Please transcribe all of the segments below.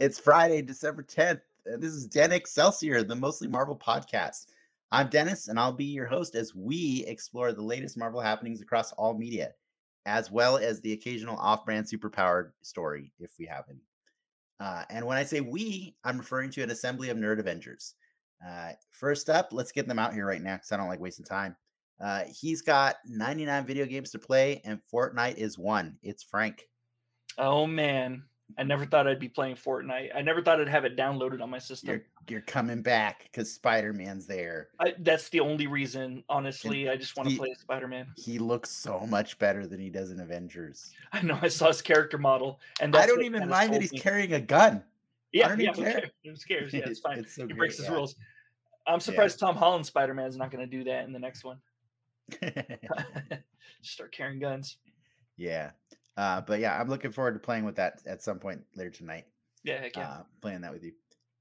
It's Friday, December 10th. and This is Den Excelsior, the Mostly Marvel podcast. I'm Dennis, and I'll be your host as we explore the latest Marvel happenings across all media, as well as the occasional off brand superpowered story, if we have any. Uh, and when I say we, I'm referring to an assembly of nerd Avengers. Uh, first up, let's get them out here right now because I don't like wasting time. Uh, he's got 99 video games to play, and Fortnite is one. It's Frank. Oh man, I never thought I'd be playing Fortnite. I never thought I'd have it downloaded on my system. You're you're coming back because Spider Man's there. I, that's the only reason, honestly. I just want to play Spider Man. He looks so much better than he does in Avengers. I know I saw his character model, and I don't even mind that he's me. carrying a gun. Yeah, don't yeah, care. cares? Who cares? Yeah, it's fine. It's so he great, breaks his yeah. rules. I'm surprised Tom Holland Spider Man's not going to do that in the next one. Start carrying guns. yeah. Uh, but yeah, I'm looking forward to playing with that at some point later tonight. Yeah, heck yeah. uh, playing that with you.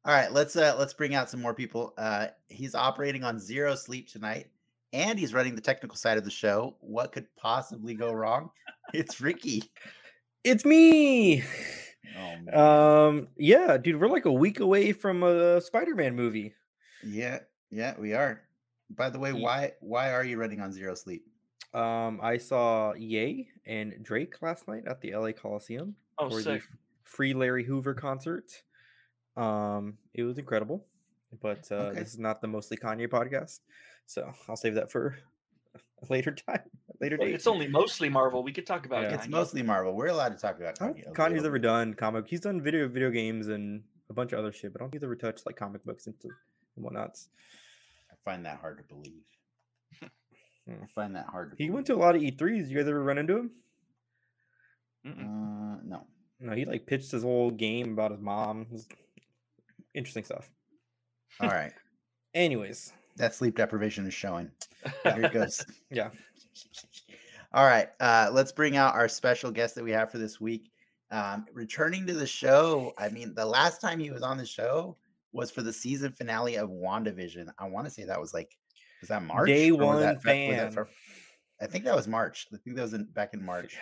All right, let's uh let's bring out some more people. Uh he's operating on zero sleep tonight, and he's running the technical side of the show. What could possibly go wrong? It's Ricky. It's me. Oh man. Um, yeah, dude, we're like a week away from a Spider-Man movie. yeah, yeah, we are. By the way, Ye- why why are you running on zero sleep? Um, I saw Ye and Drake last night at the LA Coliseum oh, for the sick. f- free Larry Hoover concert. Um, it was incredible, but uh, Okay. this is not the mostly Kanye podcast, so I'll save that for a later time, later Hey, date. It's only mostly Marvel. We could talk about Yeah. It's mostly Marvel. We're allowed to talk about I don't Kanye. Kanye's ever done comic. He's done video video games and a bunch of other shit, but I don't think he's ever touched like comic books and, and whatnots. I find that hard to believe. Hmm. I find that hard. He went to a lot of E3s. You guys ever run into him? Uh, no. No, he like pitched his whole game about his mom. Interesting stuff. All right, Anyways, that sleep deprivation is showing. Here it goes. yeah. All right, uh, let's bring out our special guest that we have for this week. Um, returning to the show, I mean, the last time he was on the show was for the season finale of WandaVision. I want to say that was like, was that March? Day Or was one that Fe- was that fan. I think that was March. I think that was in, back in March.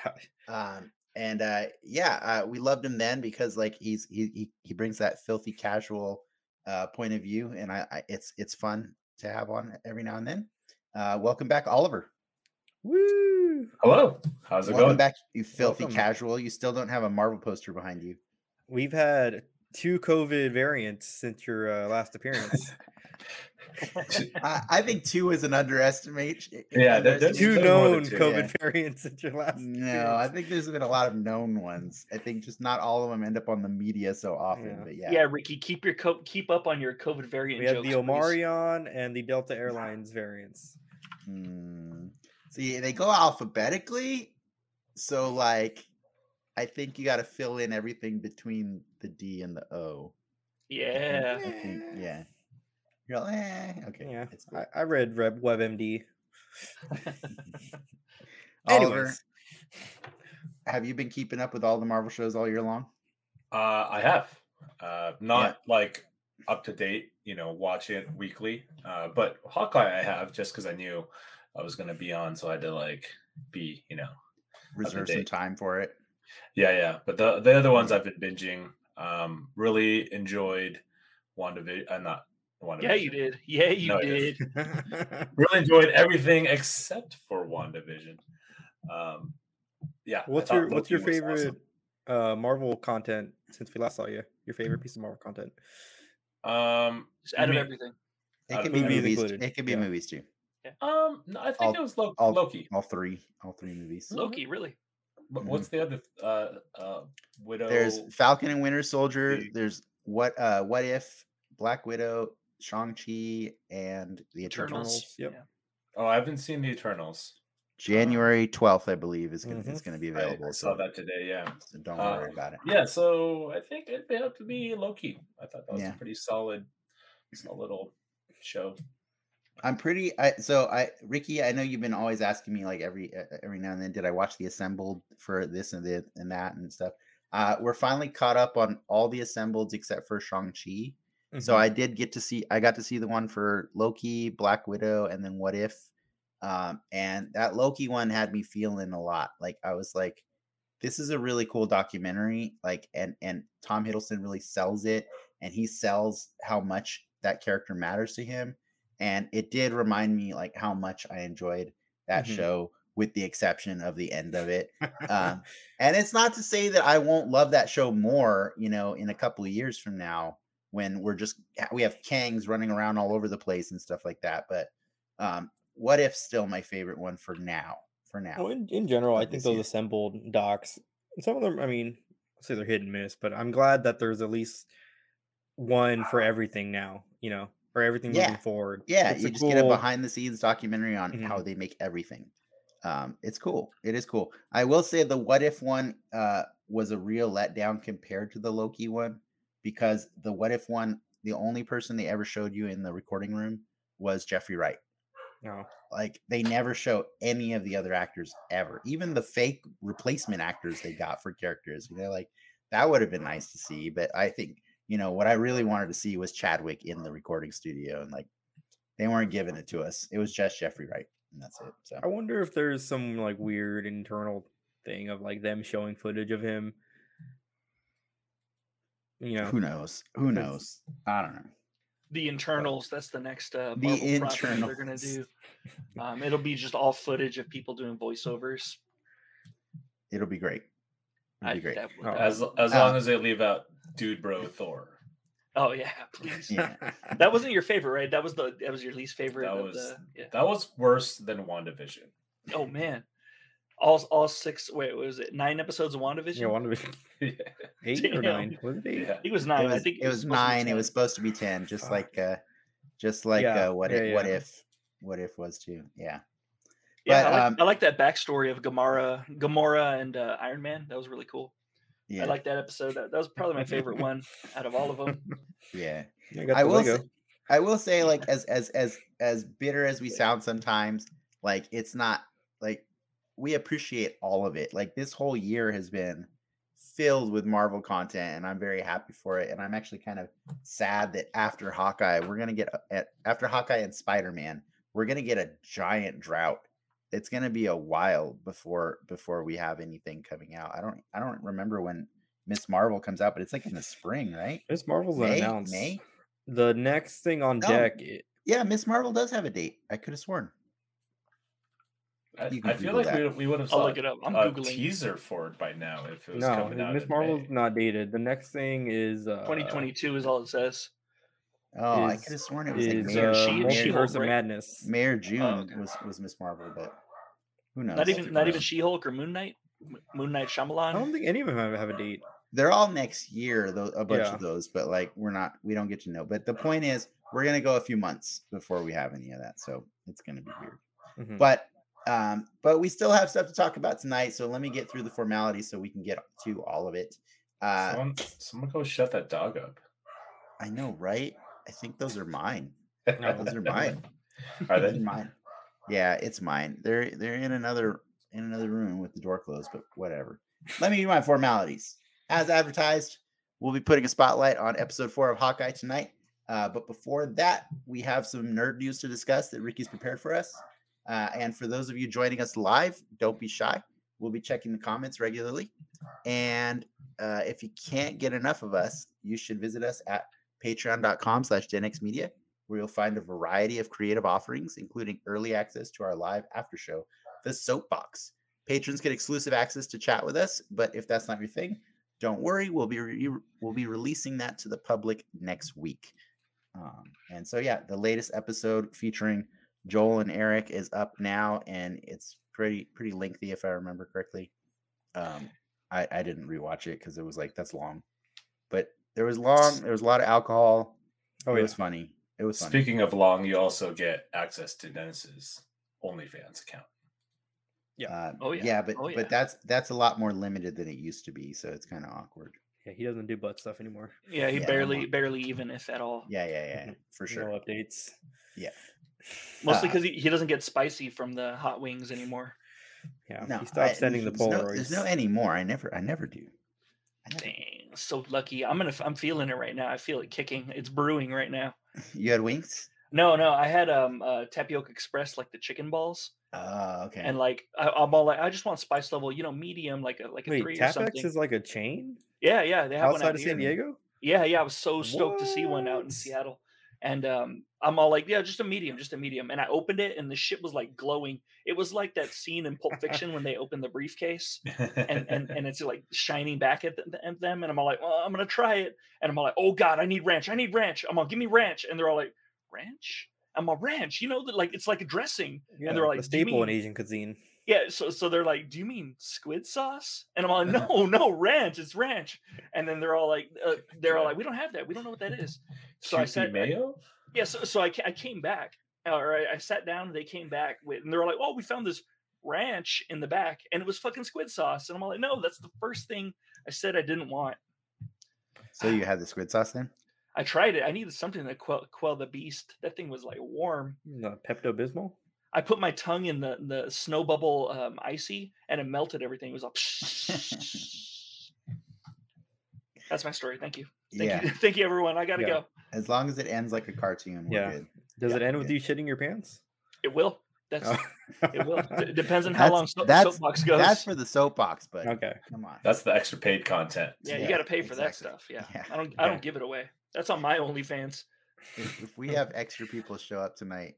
Um, and uh, yeah, uh, we loved him then because like he's he he, he brings that filthy casual uh, point of view, and I, I it's it's fun to have on every now and then. Uh, welcome back, Oliver. Woo! Hello. How's it Welcome going? back, you filthy Welcome. casual. You still don't have a Marvel poster behind you. We've had two COVID variants since your uh, last appearance. I, I think two is an underestimate. Yeah, there- there's- two underestimation. there's more than known two, COVID yeah. variants since your last. No, I think there's been a lot of known ones. I think just not all of them end up on the media so often. Yeah. But yeah, yeah. Ricky, keep your co- keep up on your COVID variant we had jokes. the please. Omarion and the Delta Airlines variants. Hmm. See, they go alphabetically. So, like, I think you got to fill in everything between the D and the O. Yeah. Think, yeah. You're like, eh, okay. Yeah, it's cool. I, I read Reb WebMD. Oliver, have you been keeping up with all the Marvel shows all year long? Uh, I have uh, not like up to date, you know, watch it weekly. Uh, but Hawkeye, I have just because I knew I was going to be on, so I had to like be, you know, Reserve some time for it. yeah, yeah. But the the other ones I've been binging. Um, really enjoyed WandaVision. Uh, not WandaVision. Yeah, you did. Yeah, you No, did. Really enjoyed everything except for WandaVision. Um, yeah. What's your what's your favorite awesome. uh Marvel content since we last saw you? Your favorite piece of Marvel content? Um, Just out of mean- everything. It can be movies movies. included, It can be yeah. movies too. Um, no, I think All- it was Lo- all- Loki. All three. All three movies. Loki, really? But What's the other uh uh widow? There's Falcon and Winter Soldier. the- There's what uh what if Black Widow, Shang-Chi, and the Eternals. Eternals. Yep. Yeah. oh, I haven't seen the Eternals. January 12th, I believe, is gonna is Mhm. gonna be available. I saw so, that today. Yeah, so don't Uh, worry about it. yeah. So I think it'd have to be Loki. I thought that was Yeah. a pretty solid, solid little show. I'm pretty. I so I Ricky. I know you've been always asking me like every uh, every now and then. Did I watch the assembled for this and the and that and stuff? Uh, we're finally caught up on all the assembled except for Shang Chi. So Mhm. I did get to see. I got to see the one for Loki, Black Widow, and then What If. Um, and that Loki one had me feeling a lot. Like I was like, this is a really cool documentary. Like, and and Tom Hiddleston really sells it, and he sells how much that character matters to him. And it did remind me like how much I enjoyed that Mhm. show, with the exception of the end of it. Um, and it's not to say that I won't love that show more, you know, in a couple of years from now when we're just we have Kangs running around all over the place and stuff like that. But um, what if still my favorite one for now? For now, Well, in, in general, I think those year. assembled docs, some of them, I mean, I'll say they're hit and miss, but I'm glad that there's at least one for everything now, you know, for everything Yeah. moving forward. yeah, It's you just get a behind the scenes documentary on how they make everything. Um, it's cool. It is cool. I will say the what if one uh, was a real letdown compared to the Loki one because the what if one, the only person they ever showed you in the recording room was Jeffrey Wright. No. like they never show any of the other actors ever even the fake replacement actors they got for characters know like that would have been nice to see but i think you know what i really wanted to see was chadwick in the recording studio and like they weren't giving it to us it was just jeffrey wright and that's it so I wonder if there's some like weird internal thing of like them showing footage of him. You know, who knows who knows i don't know The internals. That's the next uh, The Marvel project they're gonna do. Um, it'll be just all footage of people doing voiceovers. it'll be great it'll I, be great that Oh. As would- as Uh, long as they leave out Dude Bro Thor. oh yeah, please. yeah That wasn't your favorite, right? That was the that was your least favorite. That of was- the, yeah. That was worse than WandaVision. Oh man, all all six. Wait, what was it nine episodes of WandaVision? yeah, one of yeah. eight or nine? Was it eight? Yeah. It was it nine. was, I think it was supposed to nine it was supposed to be 10 just Fuck. like uh just like Yeah, uh what yeah, if what if what if was too yeah Yeah, but, I, like, um, I like that backstory of Gamora, Gamora and uh, Iron Man. That was really cool. yeah I like that episode. That, that was probably my favorite one out of all of them. yeah Yeah, I will say, I will say like as as as as bitter as we sound sometimes, like it's not like we appreciate all of it. Like this whole year has been filled with Marvel content and I'm very happy for it and I'm actually kind of sad that after Hawkeye, we're going to get at after Hawkeye and Spider-Man, we're going to get a giant drought. It's going to be a while before before we have anything coming out. I don't I don't remember when Miss Marvel comes out, but it's like in the spring, right? Miss Marvel's May? announced. May? The next thing on No. deck. i- Yeah, Miss Marvel does have a date. I could have sworn. I, You can I feel Google like we, that. we would have I'll saw look it up. I'm a googling. teaser for it by now if it was no, coming out. Miss in Marvel's May. not dated. The next thing is uh, 2022 is all it says. Oh, I Is- could have sworn it was like Is May or, uh, She- May, or- She-Hulk, right? Madness. May or June okay. was was Miss Marvel, but who knows? Not even not even She-Hulk or Moon Knight. Moon Knight Shyamalan. I don't think any of them have, have a date. They're all next year, though a bunch Yeah. of those, but like we're not we don't get to know. But the point is we're gonna go a few months before we have any of that. So it's gonna be weird. Mhm. But um, but we still have stuff to talk about tonight. So let me get through the formalities so we can get to all of it. Uh someone, someone go shut that dog up. I know, right? I think those are mine. Those are mine. Are they? mine. Yeah, it's mine. They're they're in another in another room with the door closed, but whatever. Let me do my formalities. As advertised, we'll be putting a spotlight on episode four of Hawkeye tonight. Uh, but before that, we have some nerd news to discuss that Ricky's prepared for us. Uh, and for those of you joining us live, don't be shy. We'll be checking the comments regularly. And uh, if you can't get enough of us, you should visit us at patreon.com slash Media, where you'll find a variety of creative offerings, including early access to our live after show, The Soapbox. Patrons get exclusive access to chat with us, but if that's not your thing, don't worry. We'll be re- we'll be releasing that to the public next week. Um, and so yeah, the latest episode featuring Joel and Eric is up now, and it's pretty pretty lengthy if I remember correctly. Um, I I didn't rewatch it because it was like that's long, but there was long. There was a lot of alcohol. Oh, it yeah. was funny. It was funny. Speaking of long, you also get access to Dennis's OnlyFans account. Uh, Oh, yeah. yeah, but Oh, yeah. but that's that's a lot more limited than it used to be, so it's kind of awkward. Yeah, he doesn't do butt stuff anymore. Yeah, he Yeah, barely more. barely even if at all. Yeah, yeah, yeah, for sure. No updates. Yeah. Mostly Uh, because he, he doesn't get spicy from the hot wings anymore. Yeah, No, he stopped I- sending the there's no- Polaroids. There's no anymore. I never, I never do. I never- Dang, so lucky. I'm gonna. f- I'm feeling it right now. I feel it kicking. It's brewing right now. You had wings? No, no, I had um uh, tapioca express like the chicken balls. Oh, okay. And like I, I'm all like, I just want spice level, you know, medium, like a like a Wait, three or Tapex something. is like a chain yeah, yeah, they have one outside out of here. San Diego. Yeah, yeah, I was so stoked to see one out in Seattle. And um, I'm all like, yeah, just a medium, just a medium. And I opened it, and the shit was like glowing. It was like that scene in Pulp Fiction when they open the briefcase, and and and it's like shining back at, at them. And I'm all like, well, I'm gonna try it. And I'm all like, oh god, I need ranch. I need ranch. I'm all, give me ranch. And they're all like, ranch. I'm a ranch. You know that like it's like a dressing. Yeah, they're like, a "Do you staple in Asian cuisine. Yeah, so so they're like, "Do you mean squid sauce?" And I'm like, "No, no, ranch. It's ranch." And then they're all like, uh, "They're all like, we don't have that. We don't know what that is." So I said, mayo. "Yeah." So, so I, I came back, or I, I sat down, and they came back with, and they're like, "Oh, we found this ranch in the back, and it was fucking squid sauce." And I'm like, "No, that's the first thing I said I didn't want." so you had the squid sauce then? I tried it. I needed something to quell, quell the beast. That thing was like warm. The Pepto Bismol. I put my tongue in the the snow bubble um, icy, and it melted everything. It was all. That's my story. Thank you. Thank yeah. you. Thank you, everyone. I gotta Yeah. go. As long as it ends like a cartoon, we're Yeah. good. Does Yeah, it end with yeah. you shitting your pants? It will. That's Oh. it will. D- depends on how long That's- so- that's- soapbox goes. That's for the soapbox, but okay. come on. That's the extra paid content. yeah, you got to pay for that stuff. Yeah, Yeah, I don't. I don't give it away. That's on my OnlyFans. If, if we have extra people show up tonight,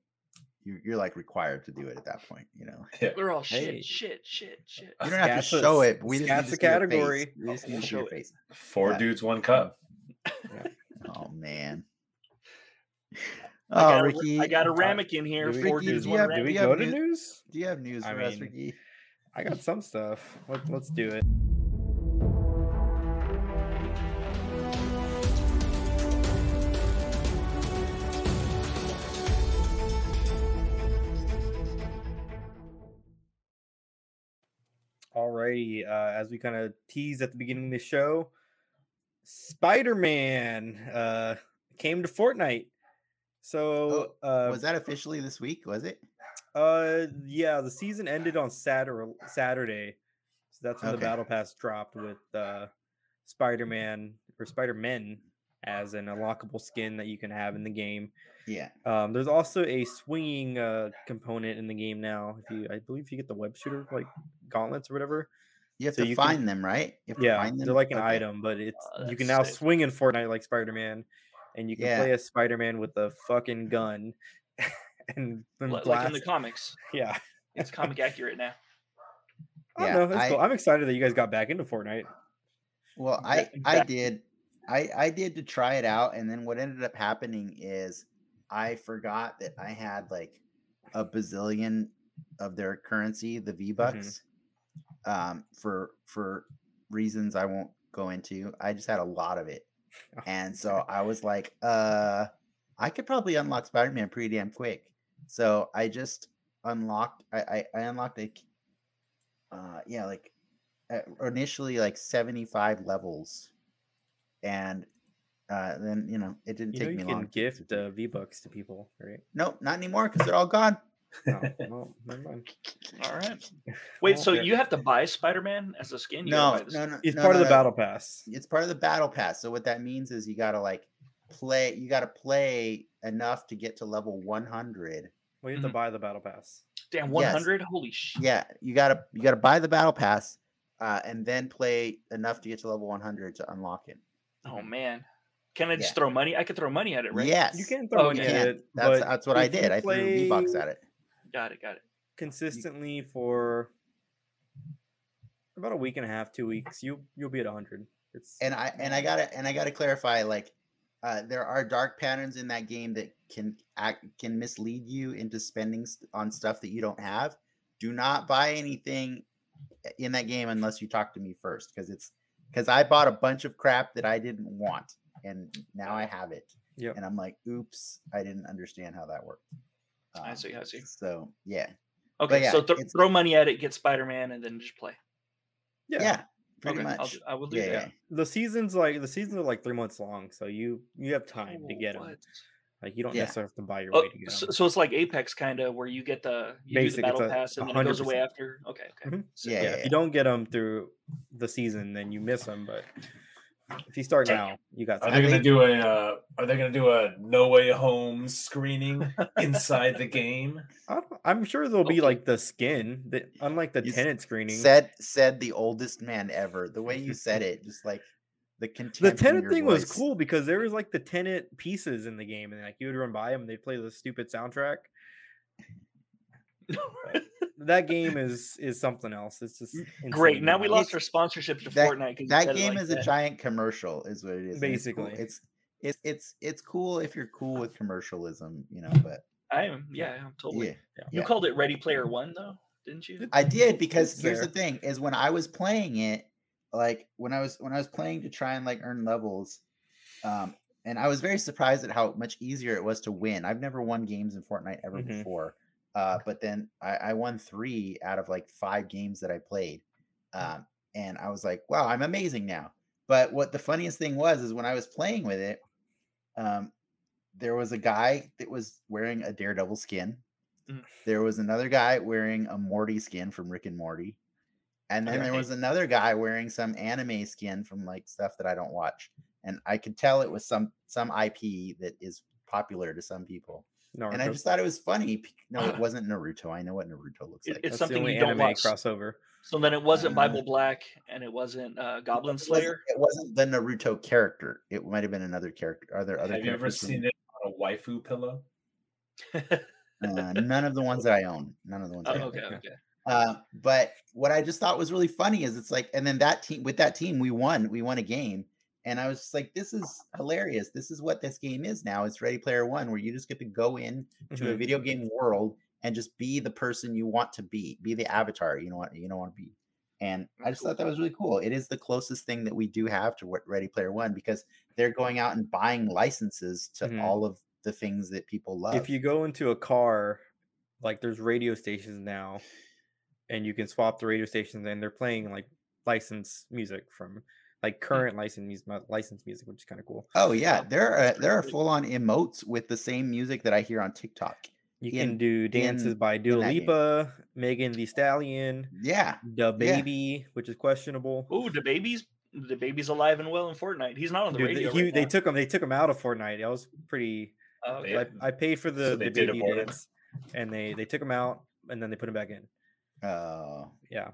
you, you're like required to do it at that point. You know, Yeah. We're all shit, Hey. shit, shit, shit. you don't have to Scats a- show it. but We just need to a see your face. category. We just Oh, need to your show face. Four Yeah. dudes, one cup. Oh man. I Oh, got, a, Ricky, I got a ramekin in here. do we- Four Ricky, dudes, do you one have- Do ramekin. we you have go to news? news? do you have news I for us, mean, Ricky? I got some stuff. Let, let's do it. Alrighty, uh, as we kind of teased at the beginning of the show, Spider Man uh, came to Fortnite. So, uh, Was that officially this week? Was it? uh, yeah, the season ended on Saturday. Saturday, so that's when Okay. the battle pass dropped with uh, Spider Man or Spider Men as an unlockable skin that you can have in the game. Yeah. Um, there's also a swinging uh, component in the game now. If you, I believe, you get the web shooter like gauntlets or whatever. You have So to you can- find them, right? You have to Yeah, find them? they're like an Okay. item, but it's Oh, you can now sick. swing in Fortnite like Spider Man, and you can Yeah. play as Spider Man with a fucking gun and, and Li- like in the comics. yeah, It's comic accurate now. I Yeah, don't know. It's I- cool. I'm excited that you guys got back into Fortnite. Well, I I did, I I did to try it out, and then what ended up happening is I forgot that I had like a bazillion of their currency, the V mm-hmm. bucks, um, for for reasons I won't go into. I just had a lot of it, and so I was like, uh, I could probably unlock Spider Man pretty damn quick. So I just unlocked. I I, I unlocked a, uh, yeah, like uh, initially like 75 levels and uh then you know it didn't You know take you me can long gift uh, V bucks to people, right? nope not anymore because they're all gone Oh, well, never mind. All right. Wait, Well, so yeah. you have to buy Spider Man as a skin? You no buy no no It's no, part no, of the no. battle pass. it's part of the battle pass so what that means is you gotta like play you gotta play enough to get to level 100 Well, you have to Mhm. buy the battle pass. Damn, 100? Holy shit. yeah you gotta you gotta buy the battle pass uh, and then play enough to get to level 100 to unlock it Oh, man. Can I just Yeah. throw money? I could throw money at it, right? yes You can Oh, throw you money at it, that's but that's what i did i threw v bucks at it Got it, got it. consistently for about a week and a half, two weeks. You you'll be at hundred. It's and I and I gotta and I gotta clarify, like, uh, there are dark patterns in that game that can act can mislead you into spending st- on stuff that you don't have. Do not buy anything in that game unless you talk to me first, because it's because I bought a bunch of crap that I didn't want, and now I have it. Yep. And I'm like, oops, I didn't understand how that worked. I Um, see, I see. So yeah, Okay, yeah, so th- throw money at it, get Spider Man, and then just play. yeah, pretty okay, I'll, much. I will do Yeah, that. yeah. the seasons like the seasons are like three months long, so you you have time to Oh, get them. Like you don't Yeah. necessarily have to buy your Oh, way to get so, them. so it's like Apex kind of where you get the you Basic, do the battle a- pass and then it goes away after. Okay, okay. Mhm. So- Yeah, yeah, if you don't get them through the season, then you miss them. But If you start now, you got. Are they gonna do a? Uh, are they gonna do a No Way Home screening inside the game? I don't- I'm sure there'll be like the skin that, unlike the You Tenet screening. Said said the oldest man ever. The way you said it, just like the contempt. the Tenet your thing was cool because there was like the Tenet pieces in the game, and like you would run by them, and they'd play the stupid soundtrack. That game is is something else. It's just Great. Now we how- lost our sponsorship to That- Fortnite. 'cause you That game like is a giant commercial, is what it is. and it's cool. Basically. it's it's it's it's cool if you're cool with commercialism, you know. But I am. Yeah, I'm totally. yeah, You yeah. called it Ready Player One, though, didn't you? I did because It's here's the thing: is when I was playing it, like when I was when I was playing to try and like earn levels, um, and I was very surprised at how much easier it was to win. I've never won games in Fortnite ever Mhm. before, uh, but then I, I won three out of like five games that I played, um, and I was like, wow, I'm amazing now. But what the funniest thing was is when I was playing with it, um, there was a guy that was wearing a Daredevil skin. Mm. There was another guy wearing a Morty skin from Rick and Morty. And then there was another guy wearing some anime skin from like stuff that I don't watch. And I could tell it was some some IP that is popular to some people. And I just thought it was funny. No, it wasn't Naruto. I know what Naruto looks It- like. it's That's the something only you don't anime watch. crossover. So then it wasn't Bible Black and it wasn't uh, Goblin It wasn't- Slayer. It wasn't the Naruto character. It might have been another character. Are there other Have you ever seen it on a waifu pillow? Uh, none of the ones that I own. None of the ones Oh, I own. okay, okay. okay. Uh, but what I just thought was really funny is it's like, and then that team with that team, we won. We won a game, and I was just like, this is hilarious. This is what this game is now. It's Ready Player One, where you just get to go in to a Mhm. video game world and just be the person you want to be, be the avatar you know what you don't want to be. And I just thought that was really cool. It is the closest thing that we do have to what Ready Player One because they're going out and buying licenses to Mhm. all of the things that people love. If you go into a car, like there's radio stations now, and you can swap the radio stations, and they're playing like licensed music from like current licensed music, licensed music, which is kind of cool. Oh yeah, there are there are full on emotes with the same music that I hear on TikTok. You in- can do dances in- by Dua. Lipa, Megan Thee Stallion, Yeah, DaBaby, which is questionable. Ooh, DaBaby's the baby's alive and well in Fortnite. He's not on the Dude, radio. he- right they now. took him. They took him out of Fortnite. That was pretty. Oh, okay. Yeah. I, I paid for the, So DaBaby dance, and they they took him out, and then they put him back in. uh, Yeah,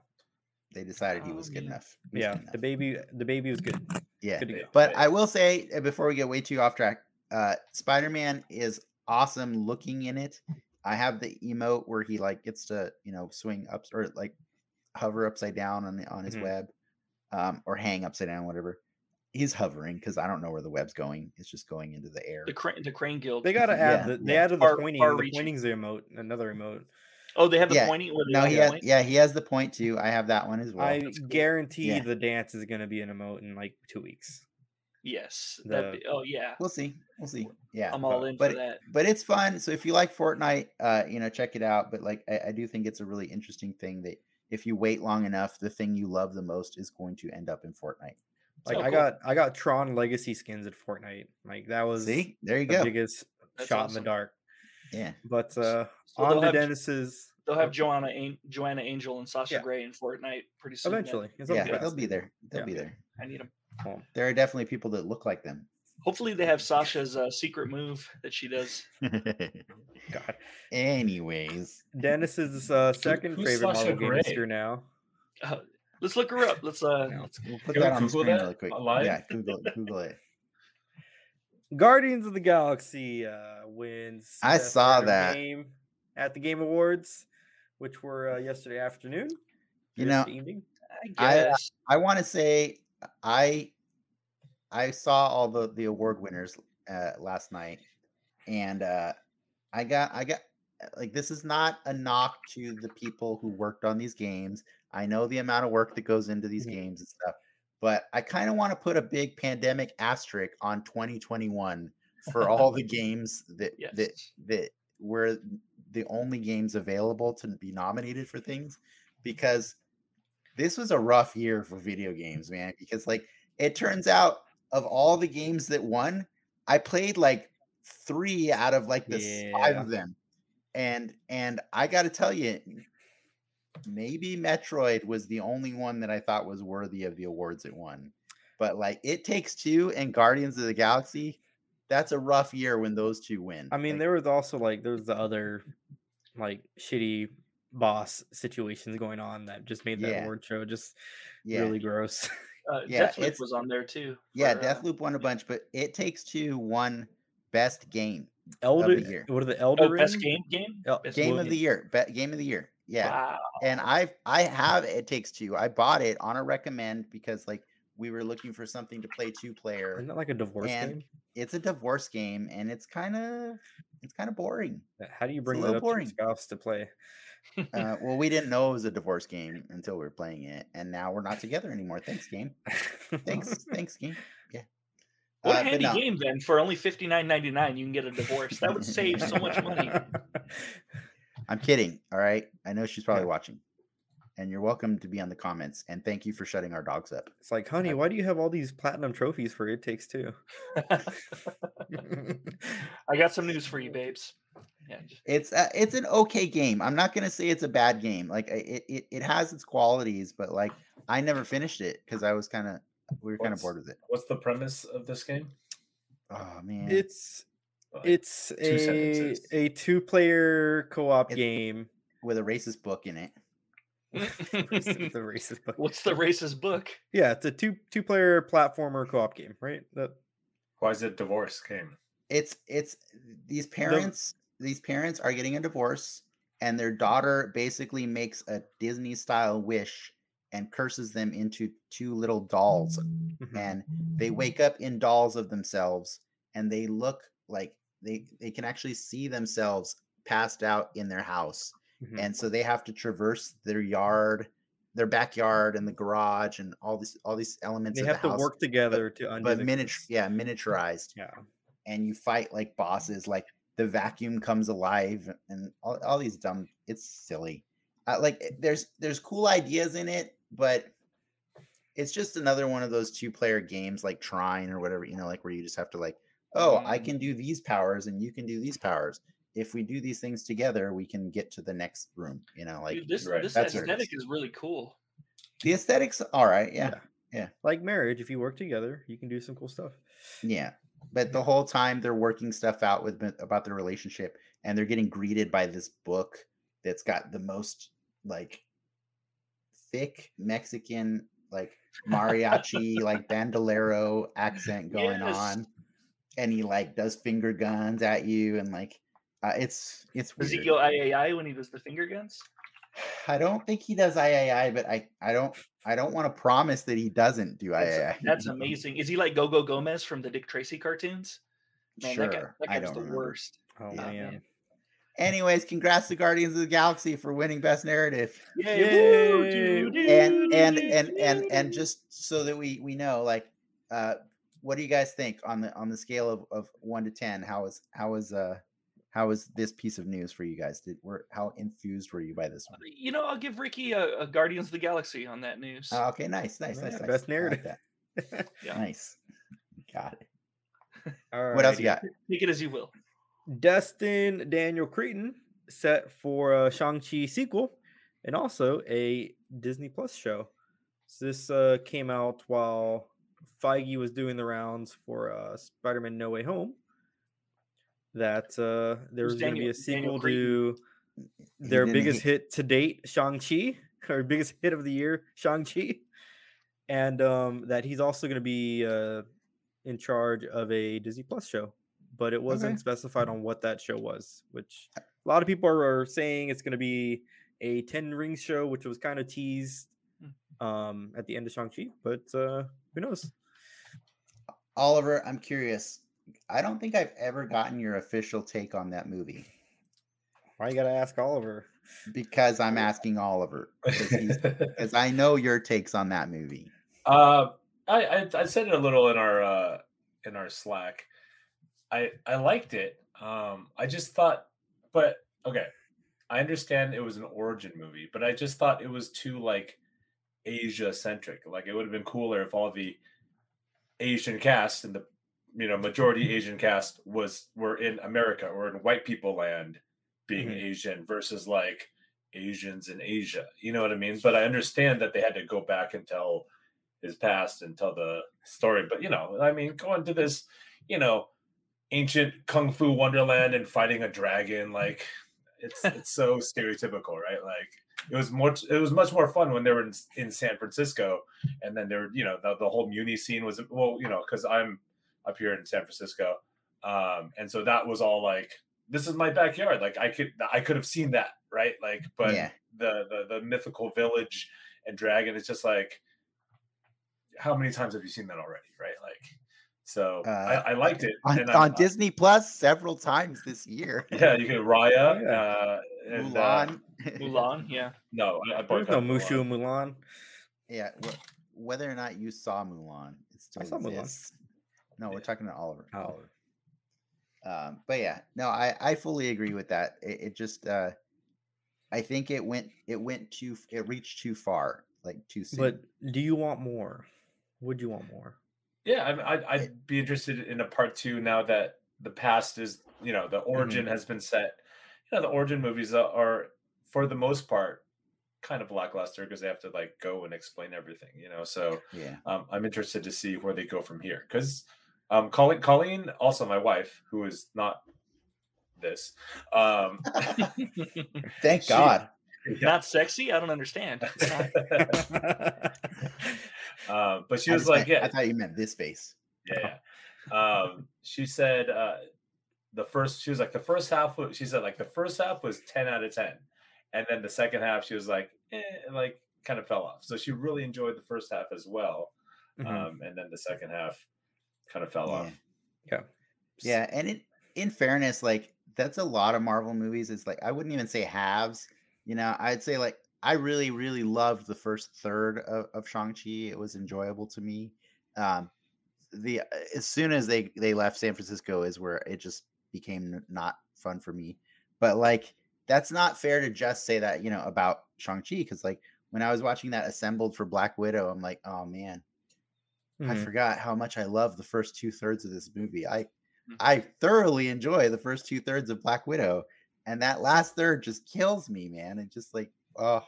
they decided he Oh, was good yeah. enough. Was yeah. good DaBaby, the baby was good. yeah. Good go. But they- I will say uh, before we get way too off track, uh, Spider Man is awesome looking in it. I have the emote where he like gets to you know swing up or like hover upside down on the on his Mhm. web, um, or hang upside down, whatever. He's hovering because I don't know where the web's going. It's just going into the air. the crane the crane guild. They gotta add Yeah, the they yeah. added the Far- pointing. far The pointing's the emote, another emote. Oh, they have the Yeah. pointing. Where they No, he has. point? Yeah, he has the point too. I have that one as well. I That's cool. guarantee Yeah. the dance is gonna be an emote in like two weeks. Yes. The- be- oh yeah. We'll see. We'll see. Yeah, I'm all in but for that. but it's fun. So if you like Fortnite, uh, you know, check it out. But like, I, I do think it's a really interesting thing that if you wait long enough, the thing you love the most is going to end up in Fortnite. Like Oh, I got I got Tron Legacy skins at Fortnite. Like that was See, there you the go. biggest That's shot in the dark. Yeah, But uh, So on they'll to Dennis's. They'll have oh, Joanna An- Joanna Angel and Sasha Yeah. Grey in Fortnite pretty soon. eventually. It's yeah, they'll be there. They'll Yeah. be there. I need them. Cool. There are definitely people that look like them. Hopefully, they have Sasha's uh, secret move that she does. God. Anyways, Dennis's uh, second who's favorite Sasha Marvel game Grey? now. Uh, let's look her up. Let's uh, Yeah. let's we'll put that on the Google screen that really quick. live? Yeah, Google Google it. Guardians of the Galaxy uh, wins. I saw that. game at the Game Awards, which were uh, yesterday afternoon. You know, yesterday evening. I I, uh. I want to say I I saw all the the award winners uh, last night, and uh, I got I got like this is not a knock to the people who worked on these games. I know the amount of work that goes into these Mhm. games and stuff, but I kind of want to put a big pandemic asterisk on 2021 for all the games that that Yes. that were the only games available to be nominated for things because this was a rough year for video games, man. Because like it turns out of all the games that won, I played like three out of like the s- five of them. And and I gotta tell you, maybe Metroid was the only one that I thought was worthy of the awards it won. but like It Takes Two and Guardians of the Galaxy, that's a rough year when those two win. I mean, Like, there was also like there was the other like shitty boss situations going on that just made that Yeah. award show just yeah, really gross. Uh, Yeah, Deathloop was on there too. yeah. for, uh, won a bunch, but It Takes Two won Best Game, Elden, year. what are the Elden Oh, Ring? best game game. El- Best Game Well, of the Year, Be- Game of the Year. Yeah, Wow. and I I have It Takes Two. I bought it on a recommend because like we were looking for something to play two player. Isn't that like a divorce game? It's a divorce game, and it's kind of it's kind of boring. How do you bring that up boring. to spouse to play? Uh, well, we didn't know it was a divorce game until we were playing it, and now we're not together anymore. Thanks, game. Thanks, thanks, game. Yeah. What Uh, a handy no. game then! For only fifty nine ninety nine, you can get a divorce. That would save so much money. I'm kidding. All right. I know she's probably Yeah. watching, and you're welcome to be on the comments. And thank you for shutting our dogs up. It's like, honey, why do you have all these platinum trophies for It Takes Two? I got some news for you, babes. Yeah, It's uh, it's an okay game. I'm not gonna say it's a bad game. Like it it, it has its qualities, but like I never finished it because I was kind of we were kind of bored with it. What's the premise of this game? Oh man. it's Like, it's two a sentences. a two player co op game. with a racist book in it. the racist book. What's the racist book? Yeah, it's a two two player platformer co op game, right? That Why is it divorce game? it's it's these parents these parents are getting a divorce and their daughter basically makes a disney style wish and curses them into two little dolls mhm. and they wake up in dolls of themselves and they look like they they can actually see themselves passed out in their house Mhm. and so they have to traverse their yard their backyard and the garage and all these all these elements they have the to house work together to undo but miniature yeah miniaturized Yeah. and you fight like bosses like the vacuum comes alive and all, all these dumb it's silly uh, like there's there's cool ideas in it but it's just another one of those two player games like Trine or whatever you know like where you just have to like oh i Mm. can do these powers and you can do these powers if we do these things together we can get to the next room you know like Dude, this right, this that's what it aesthetic is. is really cool. the aesthetics all right yeah Yeah. Like marriage, if you work together, you can do some cool stuff. Yeah. But the whole time they're working stuff out with about their relationship and they're getting greeted by this book that's got the most like thick Mexican like mariachi like bandolero accent going Yes. on and he like does finger guns at you and like uh, it's it's Does he weird. go III when he does the finger guns? I don't think he does IAI, but I I don't I don't want to promise that he doesn't do That's, III. that's amazing. Is he like Gogo Gomez from the Dick Tracy cartoons? Man, sure, that guy, that I was don't the remember. worst. Oh Yeah, man. man. Anyways, congrats to Guardians of the Galaxy for winning Best Narrative. Yay! woo, Yay. doo, doo, And and and and and just so that we we know, like, uh, what do you guys think on the on the scale of of one to ten? How is how is uh how was this piece of news for you guys? Did were how enthused were you by this one? you know, I'll give Ricky a, a Guardians of the Galaxy on that news. Uh, okay, nice, nice, nice, Yeah, nice. best I like narrative. that. Yeah. Nice. Got it. All What else you got? Take it as you will. Destin Daniel Cretton set for a Shang-Chi sequel and also a Disney Plus show. So this uh, came out while Feige was doing the rounds for uh, Spider-Man No Way Home. That uh, there Who's was going to be a sequel to their biggest hit- hit to date, Shang-Chi, or biggest hit of the year, Shang-Chi. And um, that he's also going to be uh, in charge of a Disney Plus show, but it wasn't Okay. specified on what that show was, which a lot of people are, are saying it's going to be a 10 Rings show, which was kind of teased um, at the end of Shang-Chi, but uh, who knows? Oliver, I'm curious. I don't think I've ever gotten your official take on that movie Why you got to ask Oliver? because I'm asking Oliver because I know your takes on that movie. Uh, I, I I said it a little in our uh, in our Slack. I I liked it. Um, I just thought, but okay, I understand it was an origin movie, but I just thought it was too like Asia centric. Like it would have been cooler if all the Asian cast and the you know majority Asian cast was were in America or in white people land being Mhm. Asian versus like Asians in Asia. You know what I mean? But I understand that they had to go back and tell his past and tell the story. But you know, I mean, going to this, you know, ancient kung fu wonderland and fighting a dragon, like it's it's so stereotypical, right? Like it was more it was much more fun when they were in, in San Francisco, and then there, you know, the, the whole Muni scene was well, you know, because I'm up here in San Francisco, um, and so that was all like this is my backyard. Like I could I could have seen that, right? Like, but Yeah. the, the the mythical village and dragon, it's just like how many times have you seen that already, right? Like, so Uh, I, I liked it on, on Disney Plus several times this year. Yeah, you get Raya. Yeah. Uh, and, uh, Mulan. Mulan, yeah. no, I, I There's no boycotted Mushu Mulan. Mulan. yeah, wh- whether or not you saw Mulan, it still saw Mulan. No, we're Yeah. talking to Oliver. Oh. Oliver. Um, but yeah, no, I I fully agree with that. It, it just uh, I think it went it went too it reached too far, like too soon. But do you want more? Would you want more? Yeah, I, I'd, I'd be interested in a part two now that the past is, you know, the origin has been set. You know, the origin movies are, are for the most part, kind of lackluster because they have to like go and explain everything. You know, so yeah, um, I'm interested to see where they go from here because um, Colleen, Colleen, also my wife, who is not this, um, thank She- God. Not sexy? I don't understand. uh, but she I was just like, meant- yeah, I thought you meant this face. yeah, yeah. Um, she said uh, the first. She was like the first half. Was, she said like the first half was ten out of ten, and then the second half she was like, eh, like kind of fell off. So she really enjoyed the first half as well, Mhm. um, and then the second half kind of fell Yeah. off. yeah. Yeah, and in in fairness, like that's a lot of Marvel movies. It's like I wouldn't even say halves. You know, I'd say like I really, really loved the first third of, of Shang Chi. It was enjoyable to me. Um, the as soon as they they left San Francisco is where it just became not fun for me. But like that's not fair to just say that you know about Shang Chi because like when I was watching that assembled for Black Widow, I'm like, oh man, I Mhm. forgot how much I love the first two thirds of this movie. I Mhm. I thoroughly enjoy the first two thirds of Black Widow, and that last third just kills me, man. It just like, oh,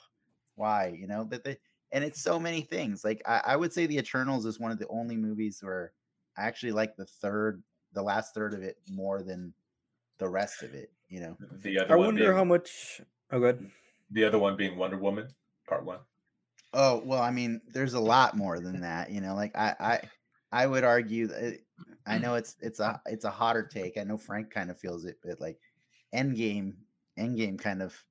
why? You know, but the and it's so many things. Like I, I would say the Eternals is one of the only movies where I actually like the third, the last third of it more than the rest of it. You know, The other I wonder being, how much. Oh, good. the other one being Wonder Woman Part One. Oh well, I mean, there's a lot more than that. You know, like I, I, I would argue that I know it's it's a it's a hotter take. I know Frank kind of feels it, but like Endgame, Endgame kind of,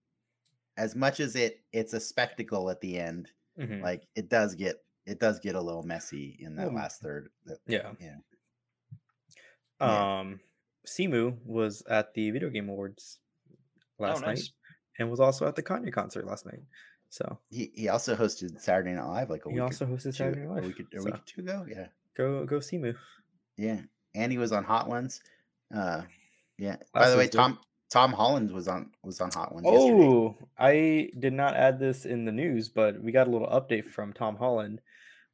as much as it it's a spectacle at the end, Mhm. like it does get it does get a little messy in that Well, last third. Yeah. yeah. Yeah. Um, Simu was at the Video Game Awards last night nice. and was also at the Kanye concert last night. So He he also hosted Saturday Night Live like a he week. or also hosted two- Saturday Night a Live. week, or- a So week or two ago. Yeah. go go Simu. Yeah, and he was on Hot Ones. Uh, yeah. By the way, week, dude. Tom Tom Holland was on was on Hot Ones. yesterday. Oh, I did not add this in the news, but we got a little update from Tom Holland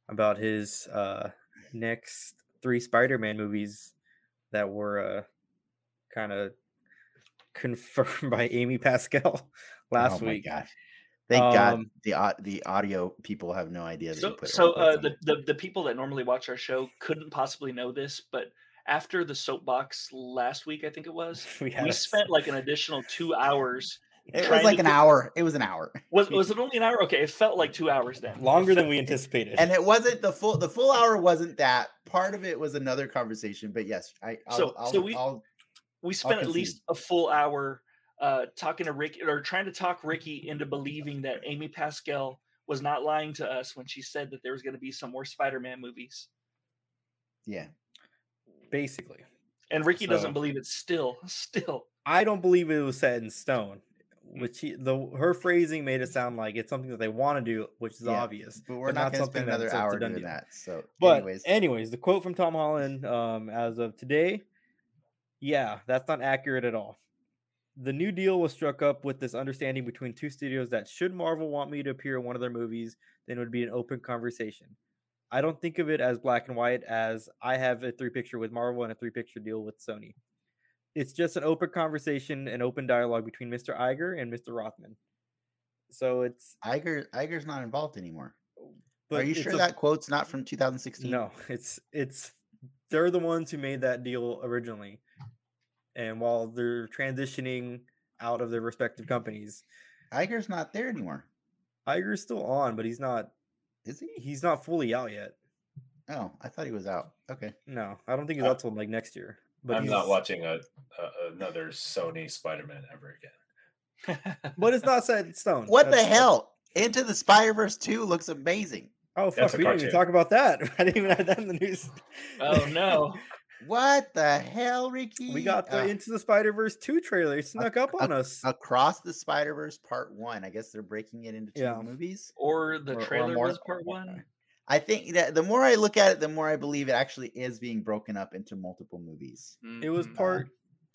about his uh, next three Spider-Man movies that were uh, kind of confirmed by Amy Pascal last oh my week. gosh! Thank God Um, the au- the audio people have no idea. That you So, put so uh, the, the the people that normally watch our show couldn't possibly know this, but after the soapbox last week, I think it was, we we a- spent like an additional two hours. it was like an fi- hour. It was an hour, Was was it only an hour? Okay, it felt like two hours then. longer than we anticipated. and it wasn't the full. The full hour wasn't that. Part of it was another conversation. But yes, I. I'll, So- I'll, so we- I'll, we spent at least a full hour uh, talking to Ricky or trying to talk Ricky into believing that Amy Pascal was not lying to us when she said that there was going to be some more Spider-Man movies. yeah. Basically, and Ricky doesn't believe it still. Still, I don't believe it was set in stone. Which he, the her phrasing made it sound like it's something that they want to do, which is Yeah, obvious. But we're not, not going to something spend another hour doing that. So, But anyways, anyways, the quote from Tom Holland, um, as of today, yeah, that's not accurate at all. The new deal was struck up with this understanding between two studios that should Marvel want me to appear in one of their movies, then it would be an open conversation. I don't think of it as black and white as I have a three picture with Marvel and a three picture deal with Sony. It's just an open conversation and open dialogue between Mr. Iger and Mr. Rothman. So it's Iger Iger's not involved anymore. Oh, Are you sure a- that quote's not from 2016? No, it's it's they're the ones who made that deal originally, and while they're transitioning out of their respective companies, Iger's not there anymore. Iger's still on, but he's not Is he? he's not fully out yet. Oh, I thought he was out. Okay. No, I don't think he's Uh, out till like next year. But I'm he's, not watching a, a another Sony Spider-Man ever again. But it's not set in stone. What the That's- that's- hell? Into the Spider Verse 2 looks amazing. Oh fuck, That's a we didn't even talk about that. I didn't even have that in the news. oh no. What the hell, Ricky? We got the Uh, Into the Spider Verse two trailer. It snuck up on us. Across the Spider Verse Part One. I guess they're breaking it into two Yeah. movies. Or the Or- or trailer more- was part one. I think that the more I look at it, the more I believe it actually is being broken up into multiple movies. It was Mhm. part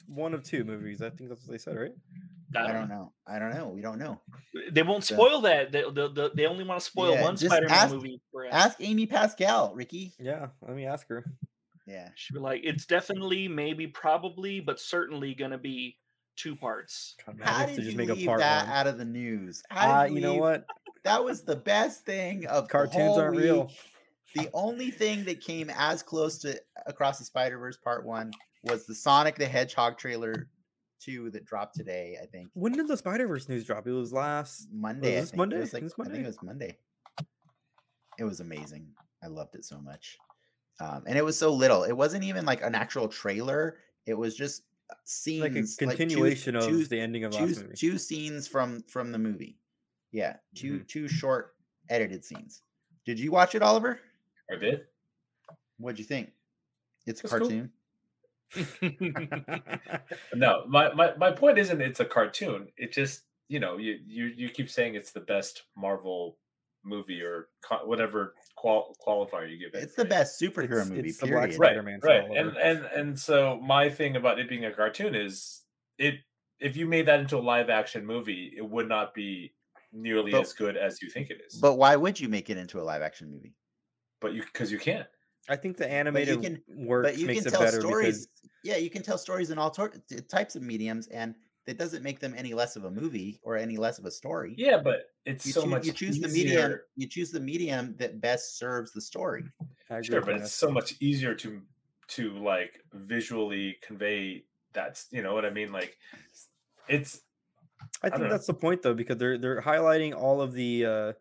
one of two movies. I think that's what they said, right? I don't know. I don't know. We don't know. They won't So- spoil that. They, they, they, they only want to spoil Yeah, one Spider-Man ask- movie. For. Ask Amy Pascal, Ricky. Yeah. Let me ask her. Yeah. She'd be like, "It's definitely, maybe, probably, but certainly going to be two parts." God, How did to you make leave a part that one. out of the news? How Ah, did you know what? That was the best thing of Cartoons aren't real. The only thing that came as close to Across the Spider Verse Part One was the Sonic the Hedgehog trailer two that dropped today. I think When did the Spider Verse news drop? It was last. Monday. I this think. Monday? It was like This I think it was Monday. It was amazing. I loved it so much, um, and it was so little. It wasn't even like an actual trailer. It was just uh, scenes, Like a two- continuation of two- the ending of two, last movie. two scenes from from the movie. Yeah, 2 Mm-hmm. two short edited scenes. Did you watch it, Oliver? I did. What'd you think? It's a It's cool. cartoon. No, my, my my point isn't it's a cartoon. It just you know you you you keep saying it's the best Marvel movie or co- whatever qual- qualifier you give it. It's the right? best superhero It's- movie. it's the Black period. Right, Spider-Man right. And and and so my thing about it being a cartoon is it if you made that into a live action movie, it would not be nearly But- as good as you think it is. But why would you make it into a live action movie? but you because you can't. I think the animated can- work but you makes can it tell better stories. because Yeah, you can tell stories in all tor- t- types of mediums, and that doesn't make them any less of a movie or any less of a story. Yeah, but it's You, so choo- much you choose the medium. You choose the medium that best serves the story. Sure, but that. it's so much easier to to like visually convey that's you know what I mean. Like it's I don't think know. that's the point though, because they're they're highlighting all of the uh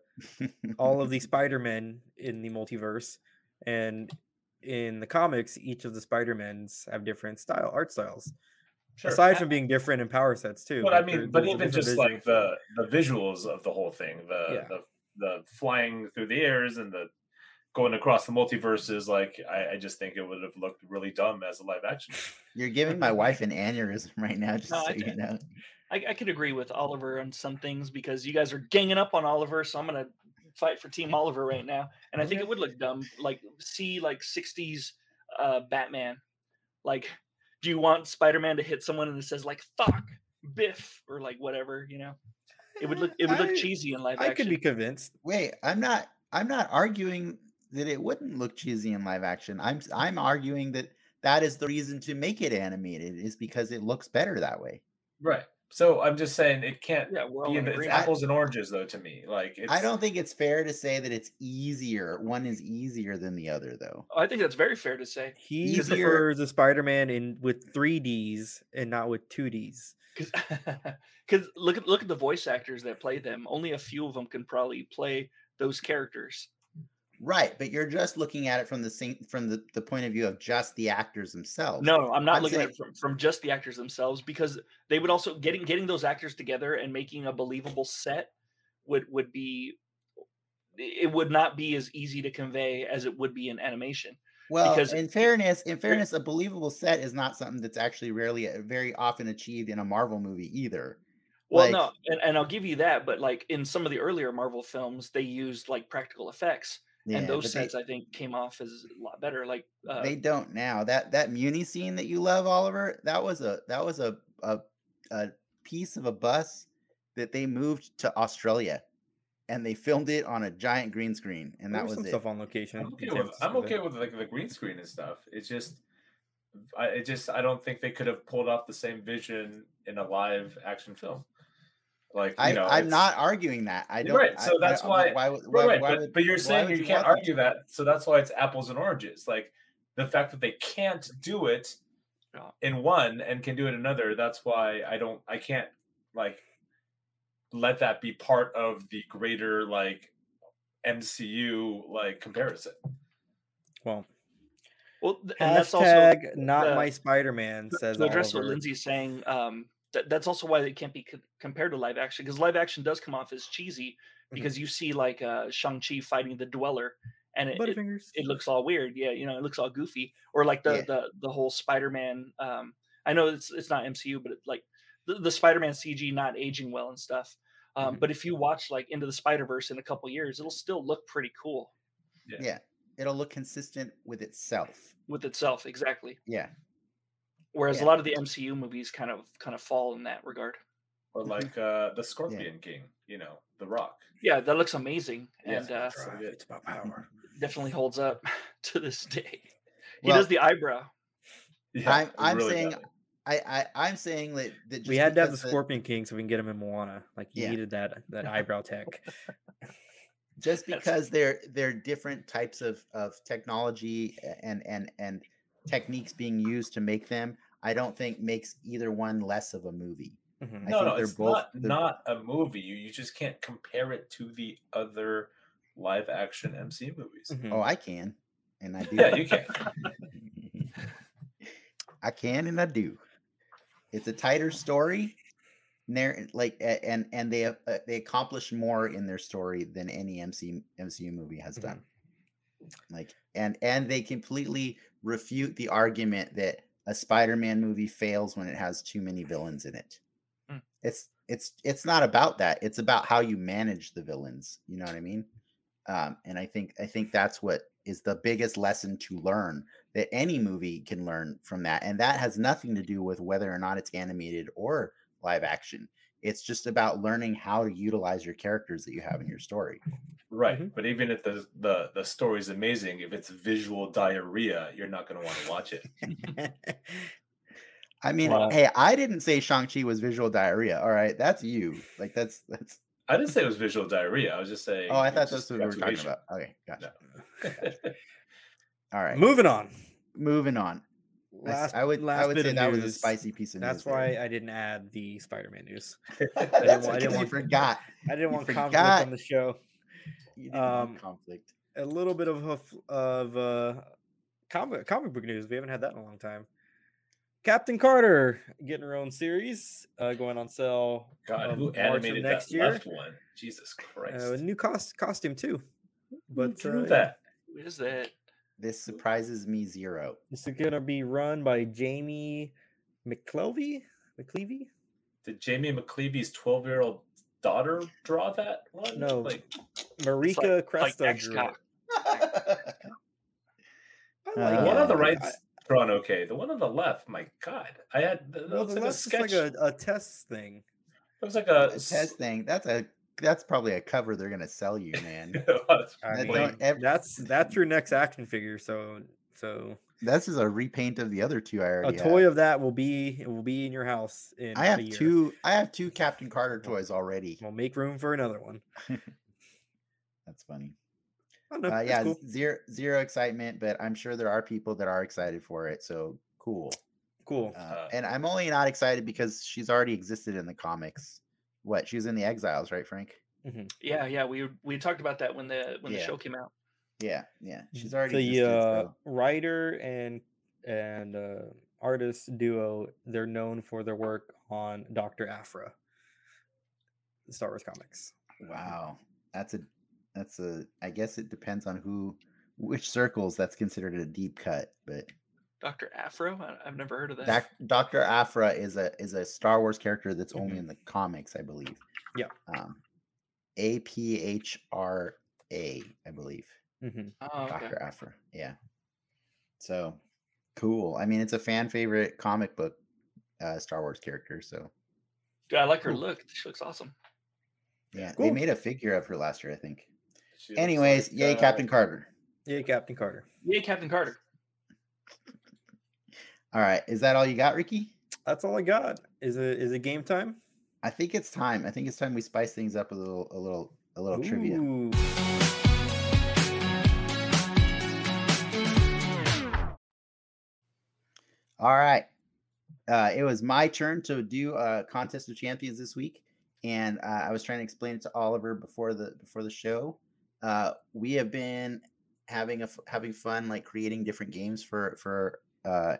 all of the Spider-Men in the multiverse, and in the comics, each of the Spider-Mens have different style art styles. Sure. Aside a- from being different in power sets too. but I like, there- mean, but there's even just vision like the the visuals of the whole thing, the Yeah. the the flying through the airs and the going across the multiverses, like I, I just think it would have looked really dumb as a live action. You're giving my wife an aneurysm right now, just No, so I you know. I, I could agree with Oliver on some things because you guys are ganging up on Oliver, so I'm gonna fight for Team Oliver right now. And I think it would look dumb, like see like '60s uh, Batman. Like, do you want Spider-Man to hit someone and it says like "fuck," Biff, or like whatever? You know, it would look it would look I- cheesy in live action. I action. could be convinced. Wait, I'm not. I'm not arguing that it wouldn't look cheesy in live action. I'm. I'm arguing that that is the reason to make it animated is because it looks better that way. Right. So I'm just saying it can't yeah, we're be in in, it's agreement. apples and oranges though to me. Like it's I don't think it's fair to say that it's easier. One is easier than the other, though. I think that's very fair to say He Easier- prefers a Spider-Man in with three Ds and not with two Ds. because look at look at the voice actors that play them. Only a few of them can probably play those characters. Right, but you're just looking at it from the same from the, the point of view of just the actors themselves. No, I'm not I'm looking saying- at it from, from just the actors themselves because they would also getting getting those actors together and making a believable set would would be it would not be as easy to convey as it would be in animation. Well, because- in fairness, in fairness, a believable set is not something that's actually rarely uh, very often achieved in a Marvel movie either. Well, Like- no, and, and I'll give you that, but like in some of the earlier Marvel films, they used like practical effects, Yeah, and those but they- sets I think came off as a lot better. Like uh, they don't now. That that Muni scene that you love, Oliver, that was a that was a a, a piece of a bus that they moved to Australia, and they filmed it on a giant green screen, and There that was was some it. stuff on location. I'm okay with I'm okay with like the green screen and stuff. It's just I it just I don't think they could have pulled off the same vision in a live action film. Like I, you know, I'm not arguing that. I You're don't. right, so I- that's I- why- Why, would- Right, why, right, why but, would- but you're why saying would you can't argue that, so that's why it's apples and oranges. Like the fact that they can't do it in one and can do it in another. That's why I don't. I can't like let that be part of the greater like MCU like comparison. Well, Well, th- and that's also not the- my Spider-Man says to address what Lindsay's saying. Um, that, that's also why they can't be co- compared to live action because live action does come off as cheesy Mm-hmm. because you see like uh, Shang Chi fighting the Dweller, and it, it, it looks all weird. Yeah, you know, it looks all goofy, or like the Yeah. the the whole Spider-Man. Um, I know it's it's not MCU, but it, like the, the Spider-Man CG not aging well and stuff. Um, Mhm. But if you watch like Into the Spider Verse in a couple years, it'll still look pretty cool Yeah, it'll look consistent with itself. with itself. Exactly. Yeah, Whereas Yeah. a lot of the MCU movies kind of kind of fall in that regard. Or Mhm. like uh the Scorpion King, you know, The Rock. Yeah, that looks amazing, Yeah, and uh, so. It's about power. definitely holds up to this day. He Well, does the eyebrow. Yeah, I'm- I'm really saying. I, I I'm saying that, that we had to have the because Scorpion King so we can get him in Moana. Like you Yeah. needed that that eyebrow tech. just because they're they're different types of of technology and and and techniques being used to make them i don't think makes either one less of a movie Mhm. I no, think no, they're it's both- not they're- not a movie. You, you just can't compare it to the other live action MCU movies. Mhm. oh i can and i do Yeah, you can. i can and i do it's a tighter story narr- like and and they uh, they accomplish more in their story than any MC, mcu movie has Mhm. done like and and they completely refute the argument that a spider-man movie fails when it has too many villains in it. Mm. it's it's it's not about that. It's about how you manage the villains you know what i mean? Um and i think i think that's what is the biggest lesson to learn that any movie can learn from that and that has nothing to do with whether or not it's animated or live action it's just about learning how to utilize your characters that you have in your story Right. Mhm. But even if the the the story's amazing, if it's visual diarrhea, you're not gonna want to watch it. I mean, Well- hey, I didn't say Shang-Chi was visual diarrhea. All right, that's you. Like that's that's I didn't say it was visual diarrhea. I was just saying. oh, I thought that's what we were talking about. Okay, gotcha. No. All right. Moving on. Moving on. I s- Last, I would I would bit say of that was a spicy piece of That's news. That's why there. I didn't add the Spider-Man news. That's want- I didn't because you want- forgot. I didn't You want conflict on the show. You didn't want Um, conflict. A little bit of a f- of uh, comic comic book news. We haven't had that in a long time. Captain Carter getting her own series, uh, going on sale. God, um, who March of animated next that year? left one? Jesus Christ! Uh, a new cost costume too. Who But drew uh, that? Who is that? This surprises me zero. This is gonna be run by Jamie McKelvie. McKelvie? Did Jamie McKelvie's twelve-year-old daughter draw that one? No. Like, Marika like Cresta X drew it. I Uh, like the one on the Yeah. right's drawn okay. The one on the left, my God, I had that Well, looks the like a left's sketch. like a, a test thing. It looks like a a test thing. That's a that's probably a cover they're gonna sell you, man. That's I mean, don't that's that's your next action figure. So so This is a repaint of the other two I a already A toy have. of that will be it will be in your house in I a have year. two. I have two Captain Carter toys already. We'll make room for another one. That's funny. I don't know, Uh, it's yeah, cool. zero zero excitement, but I'm sure there are people that are excited for it. So cool. Cool. Uh, Uh, and I'm only not excited because she's already existed in the comics. What? She was in the Exiles, right, Frank? Mhm. Yeah, yeah. We we talked about that when the when the show came out. Yeah, yeah. She's already the existed. uh, so- writer and and uh, artist duo. They're known for their work on Doctor Aphra, the Star Wars comics. Wow, that's a that's a. I guess it depends on who, which circles that's considered a deep cut. But Doctor Afro. I, I've never heard of that. Doctor Aphra is a is a Star Wars character that's only Mhm. in the comics, I believe. Yeah. Um, A P H R A, I believe. hmm oh, okay. Doctor Aphra. Yeah. So cool. I mean, it's a fan favorite comic book uh, Star Wars character. So Dude, I like her Cool. look. She looks awesome. yeah, Cool. they made a figure of her last year, I think. she Anyways, like, yay, uh, Captain Carter. Yay, Captain Carter. Yay, Captain Carter. All right, is that all you got, Ricky? That's all I got. Is it is it game time? I think it's time. I think it's time we spice things up a little, a little, a little trivia. All right. Uh, it was my turn to do a contest of champions this week, and uh, I was trying to explain it to Oliver before the before the show. Uh, we have been having a having fun, like creating different games for for uh,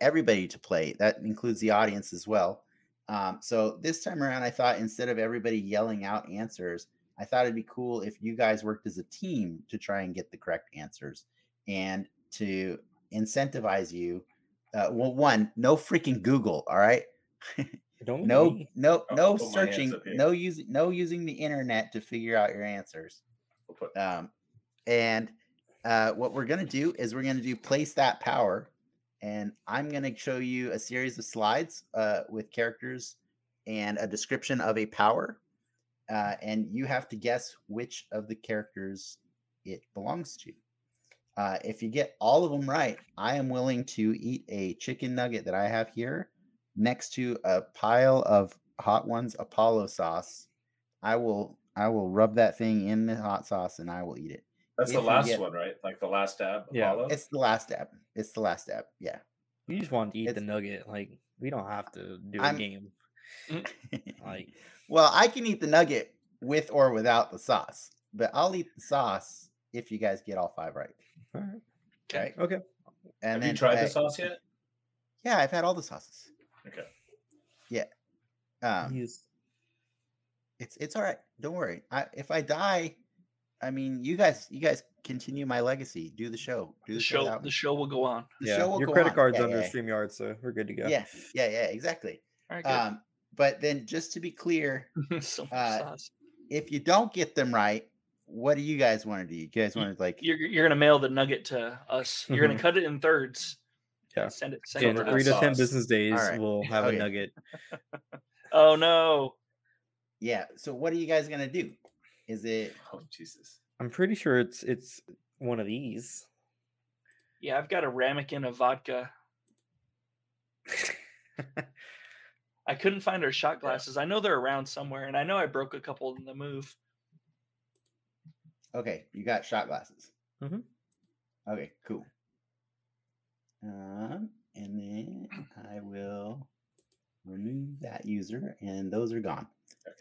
everybody to play. That includes the audience as well. Um, so this time around, I thought instead of everybody yelling out answers, I thought it'd be cool if you guys worked as a team to try and get the correct answers and to incentivize you. Uh, well, one, no freaking Google. All right. Don't no, me. no, no put my hands searching, no using, no using the internet to figure out your answers. Um, and uh, what we're gonna do is we're gonna do place that power, and I'm gonna show you a series of slides uh, with characters and a description of a power, uh, and you have to guess which of the characters it belongs to. Uh, if you get all of them right, I am willing to eat a chicken nugget that I have here next to a pile of Hot Ones Apollo sauce. I will I will rub that thing in the hot sauce and I will eat it. That's the last get- one, right? Like the last dab. Yeah, Apollo? It's the last step. It's the last step. Yeah. We just want to eat the nugget. Like we don't have to do a I'm- game. Like well, I can eat the nugget with or without the sauce, but I'll eat the sauce if you guys get all five right. all right. Okay. Okay. And Have then you tried uh, the sauce yet? Yeah, I've had all the sauces. Okay. Yeah. Um, He's it's it's all right. Don't worry. I if I die, I mean, you guys you guys continue my legacy. Do the show. Do The the, show, without the show will go on. The yeah. show will Your go credit on. card's Yeah, under yeah, StreamYard, so we're good to go. Yeah, yeah, yeah, exactly. All right, good. Um, but then just to be clear, so uh, if you don't get them right, what do you guys want to do? You guys want to like You're you're gonna mail the nugget to us. You're Mhm. gonna cut it in thirds. Yeah. Send it. Send In it to three in us. to ten business days, Alright. we'll have Okay. a nugget. Oh no. yeah. So what are you guys gonna do? Is it Oh Jesus. I'm pretty sure it's it's one of these. Yeah, I've got a ramekin of vodka. I couldn't find our shot glasses. I know they're around somewhere, and I know I broke a couple in the move. okay? You got shot glasses. Mhm. Okay, cool. Um, and then I will remove that user, and those are gone.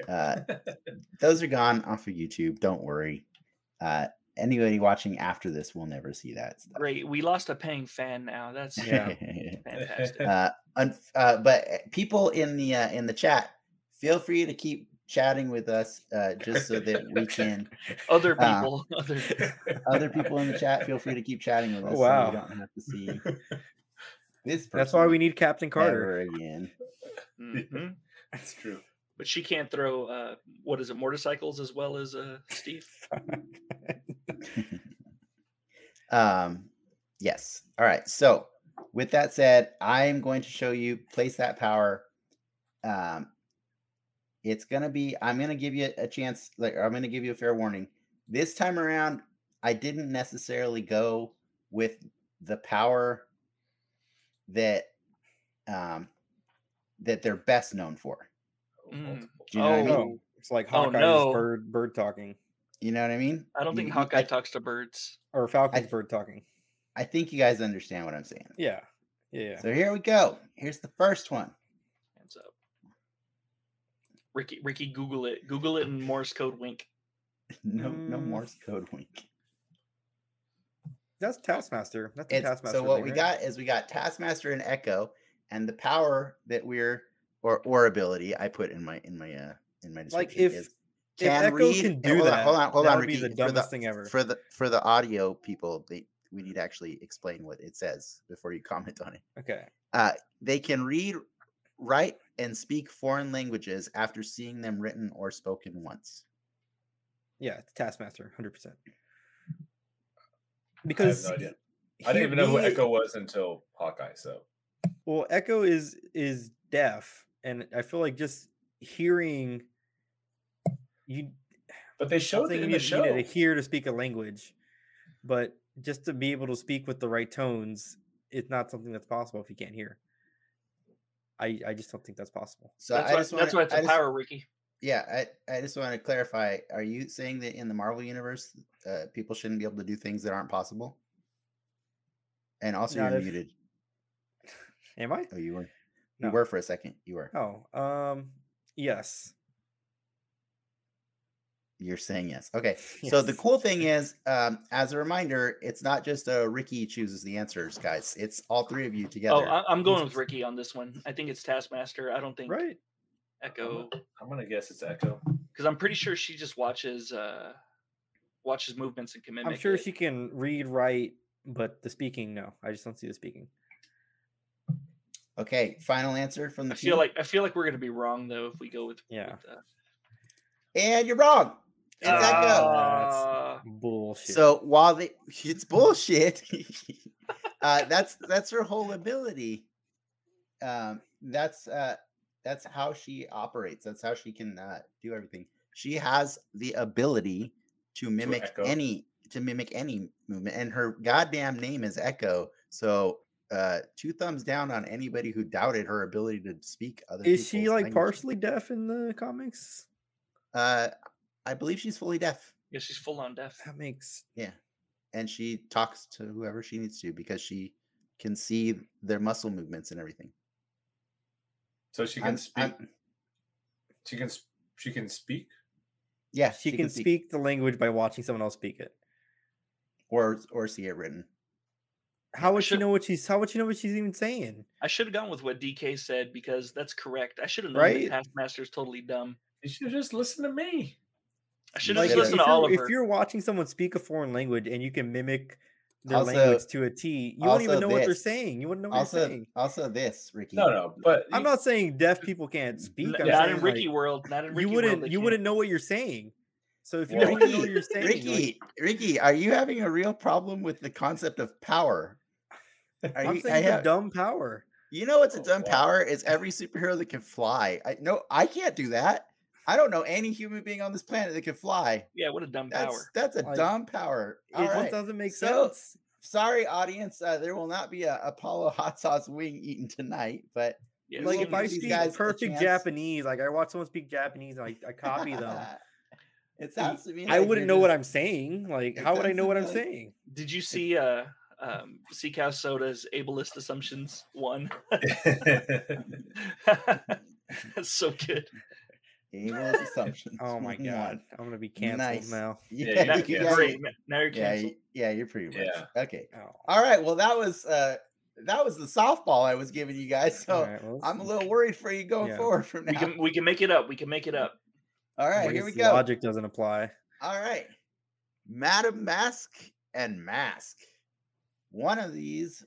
Okay. Uh, those are gone off of YouTube. Don't worry. Uh, anybody watching after this will never see that stuff. Great. We lost a paying fan now. That's Yeah. fantastic. uh, un- uh, but uh, people in the uh, in the chat, feel free to keep chatting with us, uh, just so that we can. Other uh, people, other Other people in the chat, feel free to keep chatting with us. Oh, so wow. we don't have to see this. Person That's why we need Captain Carter. ever again. Mhm. That's true. But she can't throw uh what is it, motorcycles as well as uh Steve. um, yes. All right. So, with that said, I'm going to show you place that power. Um, it's gonna be. I'm gonna give you a chance. Like, I'm gonna give you a fair warning. This time around, I didn't necessarily go with the power that um that they're best known for. Mm. Multiple. Do you know what I mean? Oh, it's like Oh, Hawkeye's no. bird bird talking You know what I mean? I don't think you- Hawkeye I, talks to birds. or Falcon's bird talking. I think you guys understand what I'm saying. Yeah. Yeah. So here we go. Here's the first one. Hands up. Ricky Ricky Google it. Google it in Morse code wink. No, no Mm. Morse code wink. That's Taskmaster. That's a It's, Taskmaster. so what thing, we right? got is we got Taskmaster and Echo, and the power that we're or or ability I put in my in my uh in my Like, description if- is if Echo can do hold that, on, hold on, hold that on, would be Ricky. the for dumbest thing ever. For the for the audio people, they we need to actually explain what it says before you comment on it. Okay. Uh, they can read, write, and speak foreign languages after seeing them written or spoken once. Yeah, it's Taskmaster, hundred percent. I have Because no idea. he- I didn't even know who Echo was until Hawkeye. So Well, Echo is is deaf, and I feel like just hearing you. but they I showed it in you the need, show. you need to hear to speak a language, but just to be able to speak with the right tones, it's not something that's possible if you can't hear. I I just don't think that's possible. So That's I why, just wanna- why it's I a just- power, Ricky. Yeah, I, I just want to clarify. Are you saying that in the Marvel universe, uh, people shouldn't be able to do things that aren't possible? And also, Not you're if- muted. Am I? Oh, you were. No. You were for a second. You were. Oh, um, yes. You're saying yes. Okay. So the cool thing is, um, as a reminder, it's not just uh, Ricky chooses the answers, guys. It's all three of you Oh, together. I, I'm going with Ricky on this one. I think it's Taskmaster. I don't think right. Echo I'm gonna guess it's Echo. because I'm pretty sure she just watches uh watches movements and can mimic. I'm sure it. she can read, write, but the speaking, no. I just don't see the speaking. Okay. Final answer from the I feel team? like I feel like we're gonna be wrong though if we go with Yeah. with, uh, and you're wrong. It's Echo. uh, Bullshit. So while they, it's bullshit. uh, that's that's her whole ability. Um, that's uh, that's how she operates. That's how she can uh, do everything. She has the ability to mimic echo. any to mimic any movement, and her goddamn name is Echo. So uh, two thumbs down on anybody who doubted her ability to speak other. is she like language. partially deaf in the comics? Uh, I believe she's fully deaf. yeah, she's full on deaf. That makes Yeah. And she talks to whoever she needs to because she can see their muscle movements and everything. So she can I'm- speak. I'm- she can. She can speak. yeah, she, can speak the language by watching someone else speak it. or or see it written. How would she know what she's how would she know what she's even saying? I should have gone with what DK said because that's correct. I should have known Right? that Taskmaster's totally dumb. You should just listen to me. I should Like, have if listened to you're, Oliver. if you're watching someone speak a foreign language and you can mimic their Also- language to a T, you won't even also know what they're saying. You wouldn't know what you're saying. also this, Ricky. No, no, but I'm you- not saying deaf people can't speak. N- I'm not saying, in Ricky like, world. Not in Ricky you world. wouldn't they you can't. wouldn't know what you're saying. So if you well, don't know what you're Ricky, like, Ricky, Ricky, are you having a real problem with the concept of power? Are I'm you, saying I have- dumb power. you know what's a Oh, dumb wow. power is every superhero that can fly. I no, I can't do that. I don't know any human being on this planet that can fly. Yeah, what a dumb That's power. that's a Like, dumb power. It All just right. doesn't make So, sense. sorry, audience. Uh, there will not be a Apollo hot sauce wing eaten tonight, but Yeah, Like if I speak guys perfect. Japanese, like I watch someone speak Japanese and I, I copy them. it sounds to me. I like wouldn't you're know what I'm saying. Like, how would I know what I'm like- saying? Did you see uh um Seacow Soda's ableist assumptions one? That's so good. Ableist assumptions. Oh my god, I'm gonna be canceled Nice. now. Yeah, Now, you yeah, guys- great. Now you're yeah, canceled. y- yeah, you're pretty much Yeah. okay. Oh. All right. Well, that was uh that was the softball I was giving you guys. So Alright, well, I'm a little worried for you going Yeah. forward from now. We can we can make it up. We can make it up. All I right, here we go. Logic doesn't apply. All right. Madam Mask and Mask. One of these,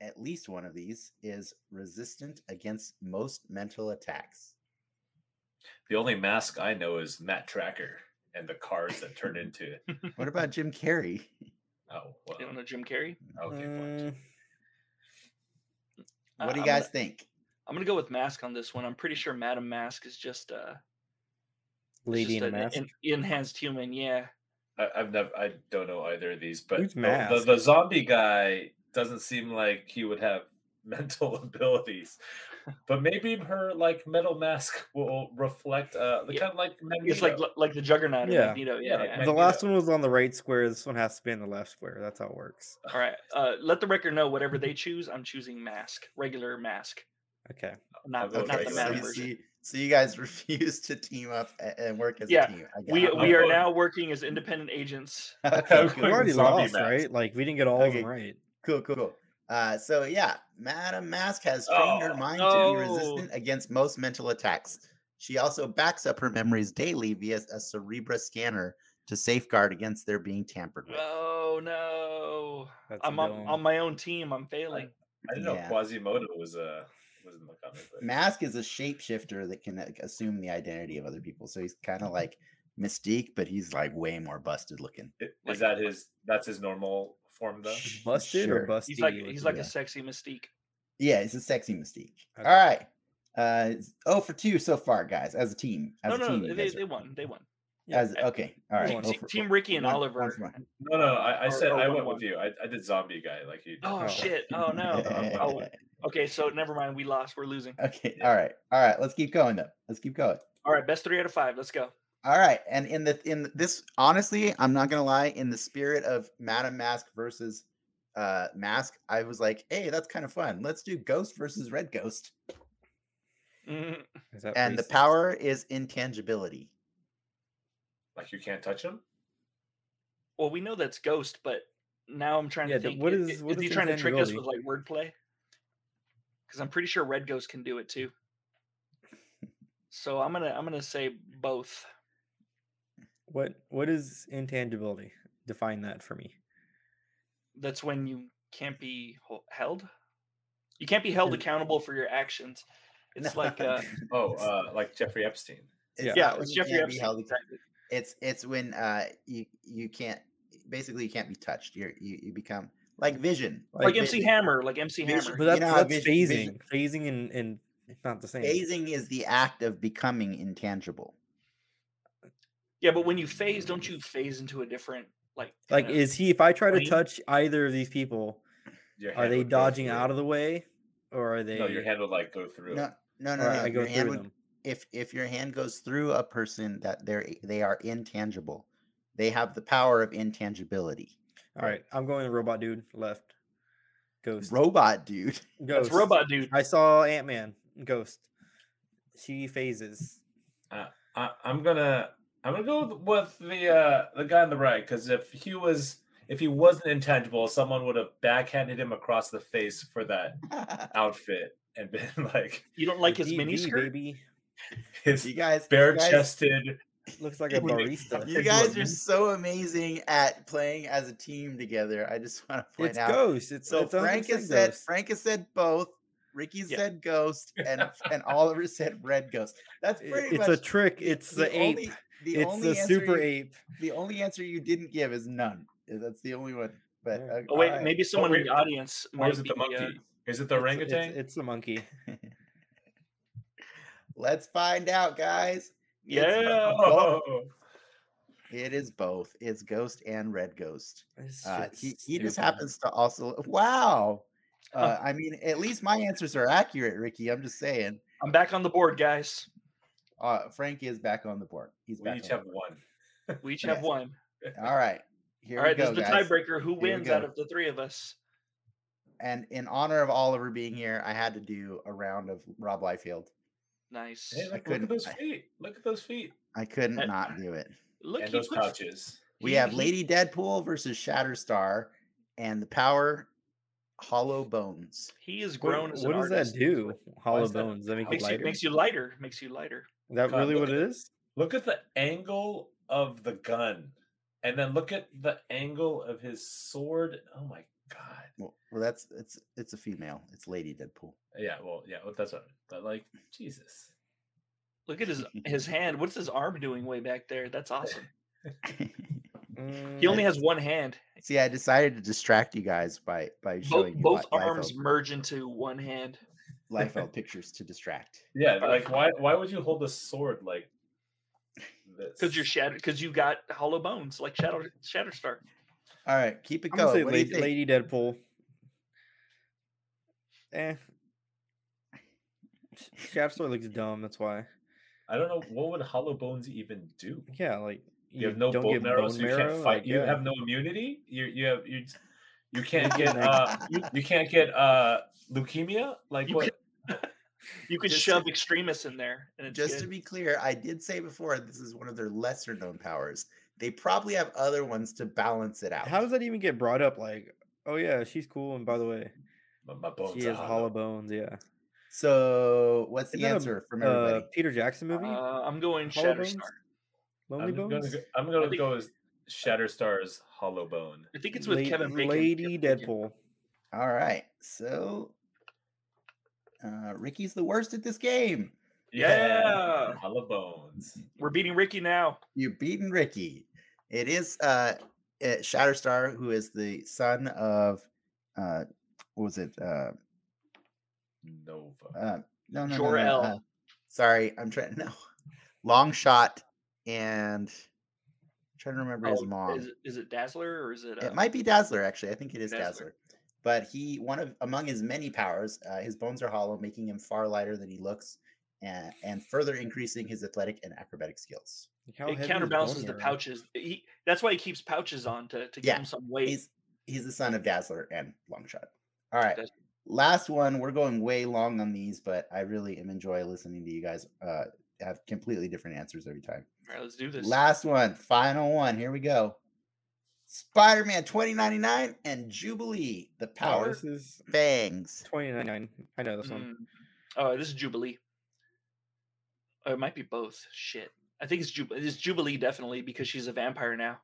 at least one of these, is resistant against most mental attacks. the only mask I know is Matt Trakker and the cars that turn into it. What about Jim Carrey? Oh, well, You don't know Jim Carrey? okay, fine. Mm, What do you I'm guys gonna- think? I'm gonna go with Mask on this one. I'm pretty sure Madam Mask is just uh it's lady just in a an mask. en- enhanced human. Yeah. I, I've never, I don't know either of these, but the, the, the zombie guy doesn't seem like he would have mental abilities. But maybe her like metal mask will reflect uh the Yeah. kind of like It's like like the Juggernaut Yeah. Magneto. Yeah, Yeah. like the last one was on the right square. This one has to be in the left square. That's how it works. All right. Uh, let the record know whatever they choose. I'm choosing Mask, regular Mask, Okay. not vote not the regular so, Madam you, see, so you guys refuse to team up and work as Yeah, a team. I got We we are now working as independent agents. okay, We already lost, mask. right? Like we didn't get all of them right. Cool, cool, cool. Uh, so yeah, Madam Mask has trained her Oh, mind no. to be resistant against most mental attacks. She also backs up her memories daily via a Cerebra scanner to safeguard against their being tampered with. Oh no! That's I'm on, on my own team. I'm failing. I didn't know Quasimodo was uh was in the comic book. Mask is a shapeshifter that can like, assume the identity of other people. So he's kind of like Mystique, but he's like way more busted looking. I- Like- Is that his that's his normal form though? Sh- Busted sure. or busty? He's like he's like yeah. a sexy Mystique. Yeah, he's a sexy Mystique. Okay. All right. Uh, oh for two so far, guys, as a team. As No, a no, team, they, they won. They won. Yeah, As okay, all right. Team, for- Team Ricky and one- Oliver. once more. No, no, I, I Or- said or I one went one. with you. I, I did zombie guy like you. did. Oh, Oh. shit! Oh no! oh, okay. So never mind. We lost. We're losing. Okay. Yeah. All right. All right. Let's keep going though. Let's keep going. All right. Best three out of five. Let's go. All right. And in the in this honestly, I'm not gonna lie, in the spirit of Madam Mask versus uh Mask, I was like, hey, that's kind of fun. Let's do Ghost versus Red Ghost. Mm, Is that And the racist? power is intangibility. Like you can't touch him. well, we know that's Ghost, but now I'm trying Yeah, to the- think. what i- is- what is he trying to trick us with like wordplay? Because I'm pretty sure Red Ghost can do it too. So I'm gonna I'm gonna say both. What what is intangibility? Define that for me. That's when you can't be held. You can't be held accountable for your actions. It's like uh, Oh, uh, like Jeffrey Epstein. It's Yeah. yeah, it's Jeffrey Epstein. held- exactly. It's it's when uh you you can't basically you can't be touched. You're you, you become like vision. Like, Like MC Vision. Hammer, like MC Vision- Hammer. But You that's, know how that's vision- phasing. vision- Phasing and, and it's not the same. Phasing is the act of becoming intangible. Yeah, but when you phase, don't you phase into a different like? Like, is he? If I try to touch either of these people, are they dodging out of the way, or are they? No, your hand would like go through. No, no, no, or no. I go Your hand through would, them. if if your hand goes through a person that they're they are intangible, they have the power of intangibility. All right, I'm going robot dude left. Ghost. Robot dude. That's Ghost. robot dude. I saw Ant Man. Ghost. She phases. I, I'm gonna I'm gonna go with the uh the guy on the right because if he was if he wasn't intangible, someone would have backhanded him across the face for that outfit and been like You don't like his V- mini V, skirt? baby. his you guys, bare you guys, chested. Looks like a barista. you guys are so amazing at playing as a team together. I just want to point It's out. Ghost. It's So it's Frank has said Ghost. Frank has said both. Ricky Yeah. said ghost, and and Oliver said red ghost. That's pretty It's much a trick. It's the, ape. Only, the it's only the super you- ape. The only answer you didn't give is none. That's the only one. But Yeah. uh, Oh wait, alright. maybe someone in the audience Or is it the monkey? Uh, is it the It's- orangutan? It's, it's the monkey. Let's find out, guys. It's yeah. both. It is both. It's ghost and red ghost. Uh, he he just happens to also. Wow. Uh, I mean, at least my answers are accurate, Ricky. I'm just saying. I'm back on the board, guys. Uh, Frank is back on the board. He's we back. each on have the one. We each have one. All right. Here All right, we this is the guys. tiebreaker. Who we wins out of the three of us? And in honor of Oliver being here, I had to do a round of Rob Liefeld. Nice. Hey, look, look at those I- feet. Look at those feet I couldn't Uh, not do it. Look, at those puts- pouches. We have Lady Deadpool versus Shatterstar, and the power Hollow Bones. He is What, grown as an what does artist. that do? Hollow is that? bones. That Makes you, lighter? makes you lighter. Makes you lighter. Is that God, really what it at- is? Look at the angle of the gun, and then look at the angle of his sword. Oh my god! Well, well, that's it's it's a female. It's Lady Deadpool. Yeah, well, yeah, well, that's what. But like, Jesus. Look at his his hand. What's his arm doing way back there? That's awesome. He only has one hand. See, I decided to distract you guys by by Both, showing you both arms Liefeld, merge into one hand. Liefeld pictures to distract. Yeah, like why? Why would you hold a sword like this? Because you're shattered. Because you got hollow bones like Shadow Shatterstar. All right, keep it gonna say. What do you Lady, think? Lady Deadpool. Eh. Sh- Shatterstar looks dumb. That's why. I don't know what would hollow bones even do. Yeah, like You, have no don't bone marrow, so you can't fight. like, you yeah. have no immunity. You you have you. You can't get uh you, you can't get uh leukemia like You what You could shove to- extremists in there, and Just good. to be clear, I did say before this is one of their lesser known powers. They probably have other ones to balance it out. How does that even get brought up? Like, oh yeah, she's cool, and by the way, my, my bones she has hollow. hollow bones. Yeah. So, what's the Isn't that a, answer from Uh, everybody? Peter Jackson movie. Uh, I'm going Hollow Shatterstar. Bones? Lonely I'm gonna Bones. go, I'm gonna go as Shatterstar's hollow bone. I think it's with La- Kevin Bacon. Lady Kevin Bacon. Deadpool. All right. So, uh, Ricky's the worst at this game. Yeah. hollow bones. We're beating Ricky now. You're beating Ricky. It is uh, Shatterstar, who is the son of, uh, what was it? Uh, Nova. uh, no, no, no, no. Jor-El. uh, sorry, I'm trying. No, long shot and trying to remember his Oh, mom. Is, it- is it Dazzler or is it? It uh, might be Dazzler, actually. I think it is Dazzler. Dazzler. But he, one of among his many powers, uh, his bones are hollow, making him far lighter than he looks, and, and further increasing his athletic and acrobatic skills. How it counterbalances the pouches. He, that's why he keeps pouches on to, to give him some weight. He's he's the son of Dazzler and Longshot. All right, That's- last one. We're going way long on these, but I really am enjoy listening to you guys uh, have completely different answers every time. All right, let's do this. Last one, final one. Here we go. Spider-Man 2099 and Jubilee, the Oh, power this is fangs. 2099. I know this one. Mm. Oh, this is Jubilee. Oh, it might be both. Shit. I think it's Jubilee. It's Jubilee definitely because she's a vampire now.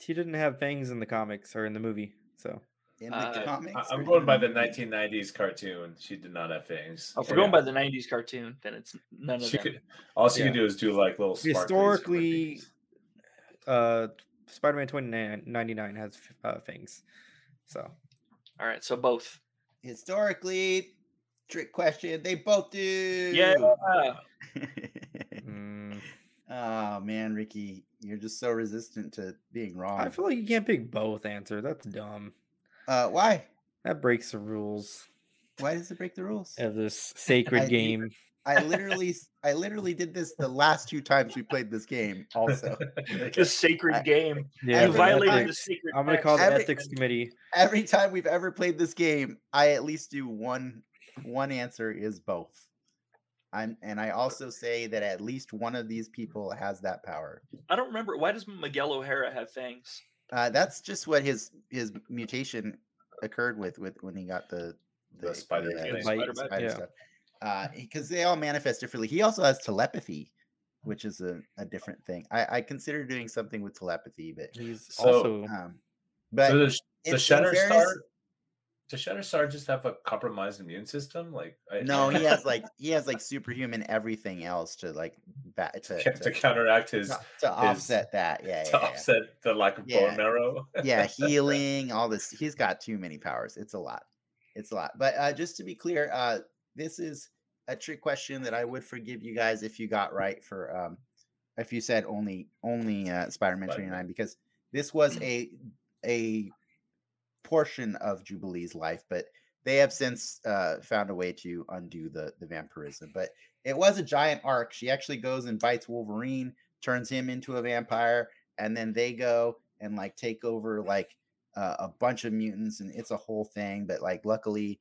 She didn't have fangs in the comics or in the movie, so In the Uh, comics, I- or I'm going by the 1990s cartoon. She did not have fangs. Oh, if we're going by the '90s cartoon, then it's none of She them. could, all she Yeah. could do is do like little sparkly historically, uh, Spider-Man 2099 has f- uh, fangs. So All right, so both. Historically, trick question. They both do. Yeah. oh man, Ricky, you're just so resistant to being wrong. I feel like you can't pick both answers. That's dumb. uh, why? That breaks the rules Why does it break the rules? of this sacred I- game. I literally, I literally did this the last two times we played this game. Also, The sacred I- game. Yeah, you the violated the ethics. secret. I'm gonna call the Every- ethics committee. every time we've ever played this game, I at least do one. One answer is both. I'm, and I also say that at least one of these people has that power. I don't remember. Why does Miguel O'Hara have fangs? Uh, that's just what his his mutation occurred with with when he got the The Spider-Man uh, thing. the Spider bite, spider yeah. stuff. Uh, because they all manifest differently. He also has telepathy, which is a, a different thing. I, I consider doing something with telepathy, but He's So, also um, but so does, in- does in Does Shatterstar just have a compromised immune system? Like I, no, he has like he has like superhuman everything else to like ba- to, to, to, counteract his to, to offset that. Yeah, to yeah, yeah. offset the lack of Yeah. bone marrow. yeah, healing, all this. He's got too many powers. It's a lot. It's a lot. But uh, just to be clear, uh, this is a trick question that I would forgive you guys if you got right for um, if you said only only uh, Spider-Man Spider-Man. 29 because this was a a portion of Jubilee's life, but they have since uh, found a way to undo the the vampirism. But it was a giant arc. She actually goes and bites Wolverine, turns him into a vampire, and then they go and like take over like uh, a bunch of mutants, and it's a whole thing. But like, luckily,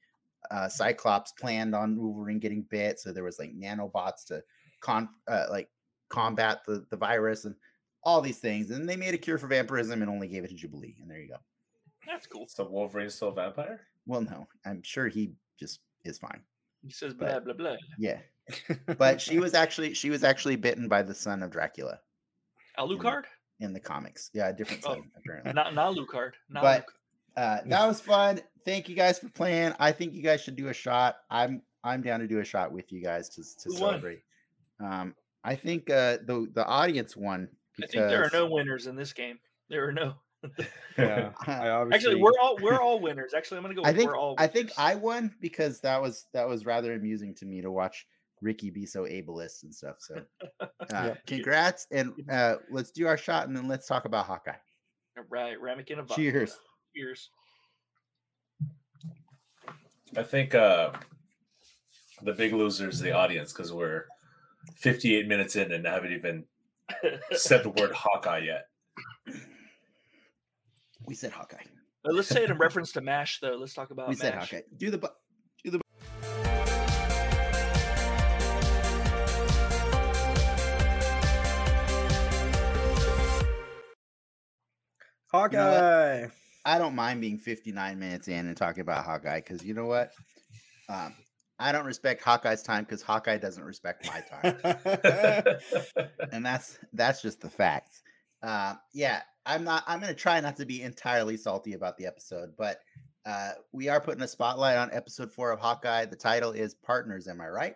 uh, Cyclops planned on Wolverine getting bit, so there was like nanobots to con uh, like combat the the virus and all these things. And they made a cure for vampirism and only gave it to Jubilee. And there you go. That's cool. So Wolverine's still a vampire? Well, no, I'm sure he just is fine. He says But- blah blah blah. Yeah, but she was actually she was actually bitten by the son of Dracula Alucard? in the comics. Yeah, a different Oh, apparently. Not not Alucard. Not But- Alucard. uh, that was fun. Thank you guys for playing. I think you guys should do a shot. I'm I'm down to do a shot with you guys to to celebrate. Um, I think uh, the the audience won I think there are no winners in this game. There are no. yeah, I obviously, Actually, we're all we're all winners. Actually, I'm gonna go. I think we're all. I think. I won because that was that was rather amusing to me to watch Ricky be so ableist and stuff. So, uh, Yeah. congrats and uh, let's do our shot and then let's talk about Hawkeye. Right, ramekin of. Cheers. Cheers. I think uh the big loser is the audience because we're 58 minutes in and haven't even said the word Hawkeye yet. We said Hawkeye. Uh, Let's say it in reference to Mash, though. Let's talk about we said Hawkeye. Do the bu- Hawkeye. I don't mind being 59 minutes in and talking about Hawkeye because you know what? Um, I don't respect Hawkeye's time because Hawkeye doesn't respect my time, and that's that's just the facts. Uh, yeah, I'm not. I'm gonna try not to be entirely salty about the episode, but uh, we are putting a spotlight on episode four of Hawkeye. The title is Partners. Am I right?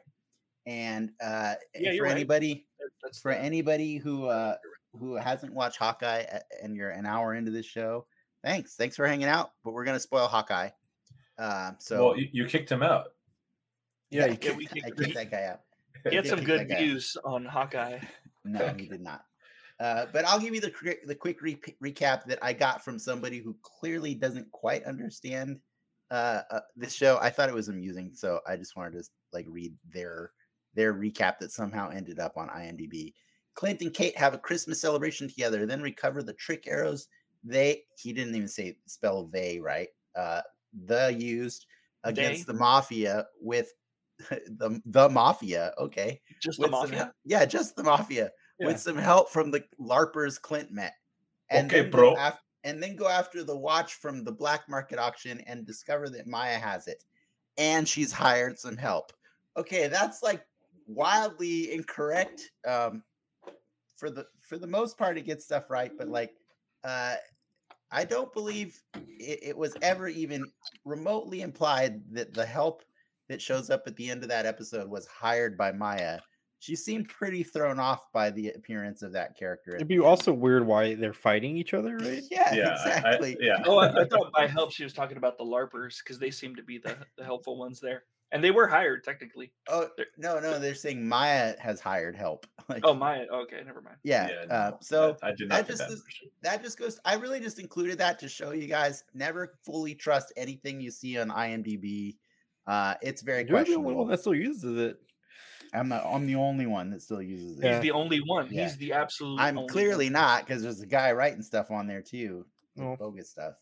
And uh, Yeah, for right. anybody That's for the- anybody who uh who hasn't watched Hawkeye and you're an hour into this show, thanks. Thanks for hanging out. But we're gonna spoil Hawkeye. Um, so well, you, you kicked him out. Yeah, you I kicked- kicked, we I kicked- kicked that guy out. He had some good that guy. views on Hawkeye. No, he did not. Uh, but I'll give you the the quick re- recap that I got from somebody who clearly doesn't quite understand uh, uh, this show. I thought it was amusing, so I just wanted to like read their their recap that somehow ended up on IMDb. Clint and Kate have a Christmas celebration together, then recover the trick arrows they he didn't even say spell they right. Uh, the used against They? the mafia with the the mafia. Okay, Just the with some mafia. hel- yeah, just the mafia Yeah. with some help from the larpers Clint met. Okay, bro. and then go after the watch from the black market auction and discover that Maya has it, and she's hired some help. Okay, that's like wildly incorrect. Um, for the for the most part, it gets stuff right, but like, uh, I don't believe it, it was ever even remotely implied that the help that shows up at the end of that episode was hired by Maya. She seemed pretty thrown off by the appearance of that character. It'd be also weird why they're fighting each other, right? yeah, Yeah, I- I- exactly. yeah. Oh, I, I thought by help she was talking about the larpers because they seem to be the, the helpful ones there, and they were hired technically. Oh They're- no, no, they're saying Maya has hired help. Like, Oh my, okay, never mind. yeah. Yeah, uh, so I, I did that not get just that. is- that just goes. I really just included that to show you guys never fully trust anything you see on IMDb. Uh, it's very You're the only questionable. one that still uses it. I'm not. I'm the only one that still uses it. Yeah. He's the only one. Yeah. He's the absolute. I'm only clearly one. not because there's a guy writing stuff on there too, Oh. bogus stuff.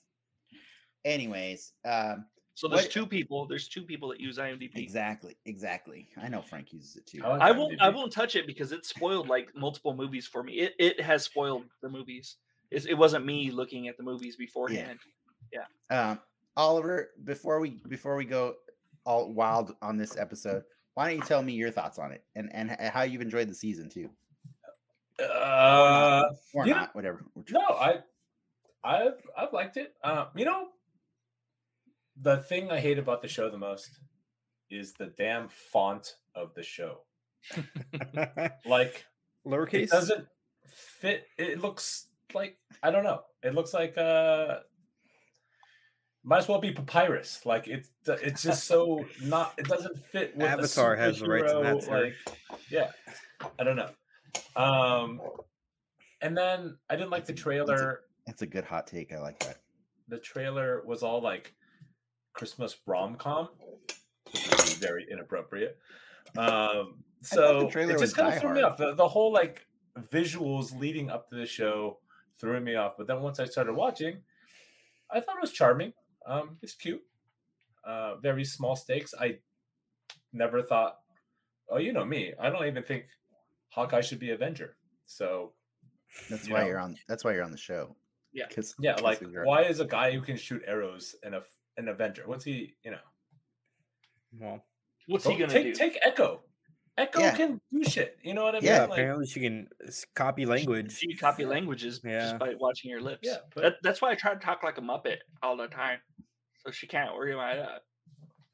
Anyways, um, So there's What- two people. There's two people that use IMDb. exactly, exactly. I know Frank uses it too. I like I won't. I won't touch it because it spoiled like multiple movies for me. It it has spoiled the movies. It's, it wasn't me looking at the movies beforehand. Yeah. Um, Oliver, before we before we go all wild on this episode, why don't you tell me your thoughts on it and and how you've enjoyed the season too, Uh, or you know- not, whatever. no, I, I've I've liked it. Uh, you know, the thing I hate about the show the most is the damn font of the show. Like Lowercase. it doesn't fit. It looks like I don't know. It looks like uh might as well be papyrus. Like it's it's just so not. It doesn't fit. With a Avatar has the rights in that. Like, yeah, I don't know. Um, and then I didn't like the trailer. That's a good hot take. I like that. The trailer was all like Christmas rom com, which be very inappropriate. Um, I thought the so it just kind of threw me off. The, the whole like visuals leading up to the show threw me off. But then once I started watching, I thought it was charming. Um, it's cute. Uh, very small stakes. I never thought, oh, you know me. I don't even think Hawkeye should be Avenger. So That's You why know. you're on. That's why you're on the show. Yeah. Because yeah, like why is a guy who can shoot arrows in a an Avenger? What's he? You know, well, What's Go- he gonna take do? take Echo. Echo Yeah. can do shit. You know what I mean? Yeah, yeah, Like, apparently she can copy language. She copy languages Yeah. just by watching your lips. Yeah, but- that, that's why I try to talk like a muppet all the time, so she can't worry about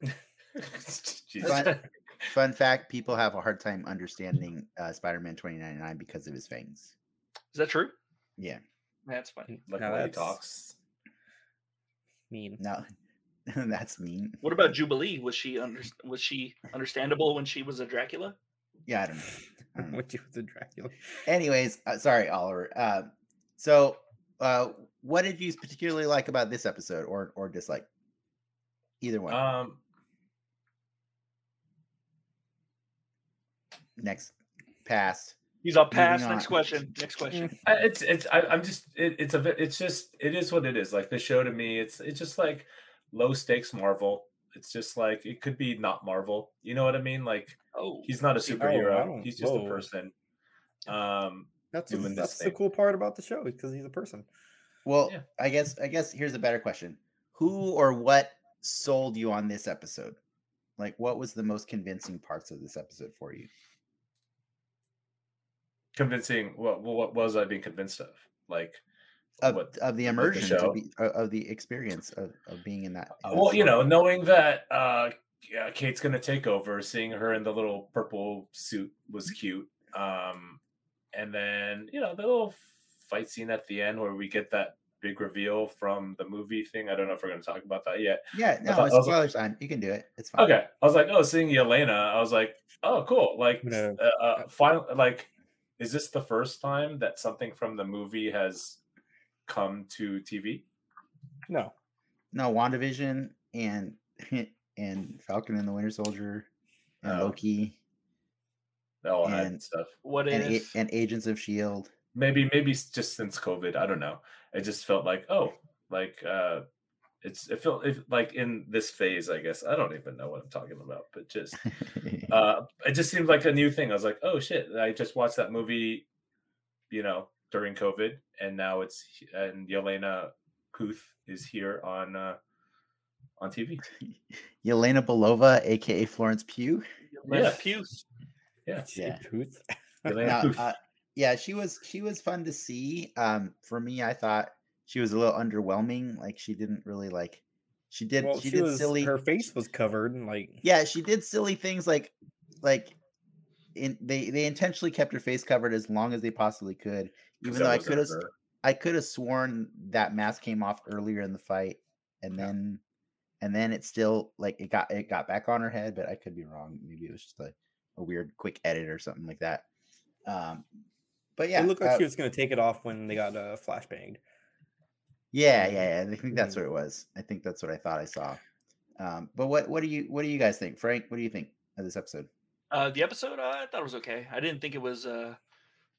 that. Fun, fun fact: People have a hard time understanding uh, Spider-Man 2099 because of his fangs. Is that true? Yeah. That's funny. like Now when he talks. Mean. No, that's mean. What about Jubilee? Was she under, was she understandable when she was a Dracula? Yeah, I don't know. I don't know. What you with the Dracula? Anyways, uh, sorry, Oliver. Uh, so, uh, what did you particularly like about this episode, or or dislike? Either one. Um, Next, pass. He's up past. Moving Next question. Next question. I- it's it's I, I'm just it, it's a bit it's just it is what it is. Like the show to me, it's it's just like low stakes Marvel. It's just like it could be not Marvel. You know what I mean? Like Oh, he's not a superhero. don't- he's just a person. Um, That's Doing the, this that's the thing. cool part about the show because he's a person. Well, Yeah. I guess I guess here's a better question: Who or what sold you on this episode? Like, what was the most convincing parts of this episode for you? convincing. What what was I being convinced of? Like Of, what? of the the immersion, to show? be, of, of the experience of, of being in that. in that Well, you know, knowing that uh, yeah, Kate's gonna take over, seeing her in the little purple suit was cute. Um, and then you know the little fight scene at the end where we get that big reveal from the movie thing. I don't know if we're gonna talk about that yet. yeah, no, thought- it's I was- spoilers. You can do it. It's fine. Okay, I was like, oh, seeing Yelena, I was like, oh, cool. Like, I'm uh, uh, final, like is this the first time that something from the movie has come to TV? No. No, WandaVision and and Falcon and the Winter Soldier and Oh. Loki Oh, and And- stuff. What and if? and Agents of Shield. Maybe maybe just since COVID, I don't know. It just felt like oh, like uh, it's it felt if like in this phase, I guess I don't even know what I'm talking about, but just uh, it just seemed like a new thing. I was like, oh shit, I just watched that movie, you know, during COVID, and now it's and Yelena Puth is here on uh on TV. Yelena Belova, aka Florence Pugh. Let Yeah. Puth. Yeah, Yeah. Puth. Yelena Now, Puth. uh, yeah, she was she was fun to see. Um, for me, I thought she was a little underwhelming. Like she didn't really like. She did. Well, she, she, did was silly. her face was covered and like Yeah, she did silly things like like. In, they they intentionally kept her face covered as long as they possibly could, 'Cause even though I could have. I could have sworn that mask came off earlier in the fight, and Yeah. then and then it still like it got it got back on her head, but I could be wrong. Maybe it was just a, a weird quick edit or something like that. Um, but yeah, it looked like uh, she was gonna take it off when they got uh, flashbanged. yeah, yeah, yeah. I think that's Mhm. what it was. I think that's what I thought I saw. Um, but what what do you what do you guys think, Frank? What do you think of this episode? Uh, the episode, uh, I thought it was okay. I didn't think it was uh,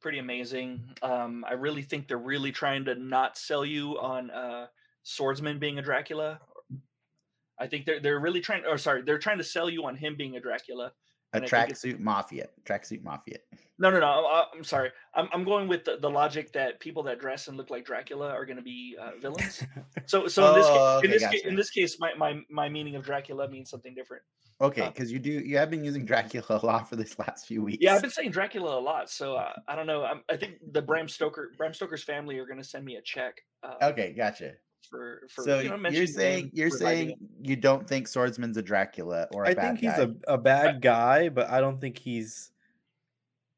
pretty amazing. Um, I really think they're really trying to not sell you on uh, Swordsman being a Dracula. I think they're they're really trying, or sorry, they're trying to sell you on him being a Dracula. A And I think it's- tracksuit mafia, tracksuit mafia. No, no, no. I- I'm sorry. I'm, I'm going with the, the logic that people that dress and look like Dracula are going to be uh, villains. So, so in this Oh, case, okay, in this ca- in this case, my, my my meaning of Dracula means something different. Okay, Uh, because you do you have been using Dracula a lot for this last few weeks. Yeah, I've been saying Dracula a lot, so uh, I don't know. I'm, I think the Bram Stoker Bram Stoker's family are going to send me a check. Uh, Okay, gotcha. For for so you know, you're saying you're saying it. you don't think Swordsman's a Dracula or a I bad think he's guy. a, a bad guy, but I don't think he's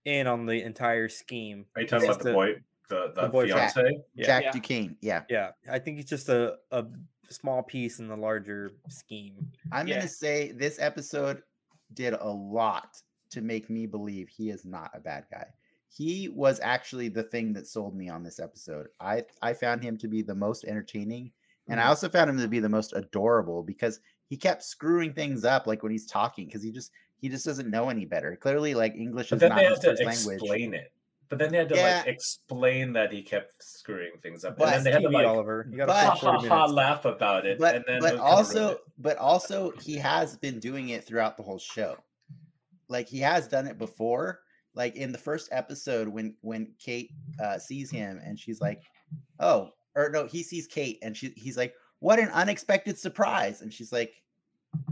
in on the entire scheme. Are you talking He's about the just a- boy, the the, the boy Jack. fiance? yeah. Jack Yeah. Duquesne. Yeah, Yeah, I think he's just a, a small piece in the larger scheme. I'm Yeah. gonna say this episode did a lot to make me believe he is not a bad guy. He was actually the thing that sold me on this episode. I I found him to be the most entertaining, and I Mhm. also found him to be the most adorable because he kept screwing things up, like when he's talking, because he just he just doesn't know any better. Clearly, like English But is then not they his had to first language. explain it. But then they had to Yeah. like explain that he kept screwing things up, But- and then they had to like Oliver. You gotta ha, play 40 ha, ha, laugh about it, but and then but they'll kinda ruin also but also he has been doing it throughout the whole show like he has done it before like in the first episode when when kate uh sees him and she's like oh or no he sees kate and she he's like what an unexpected surprise. And she's like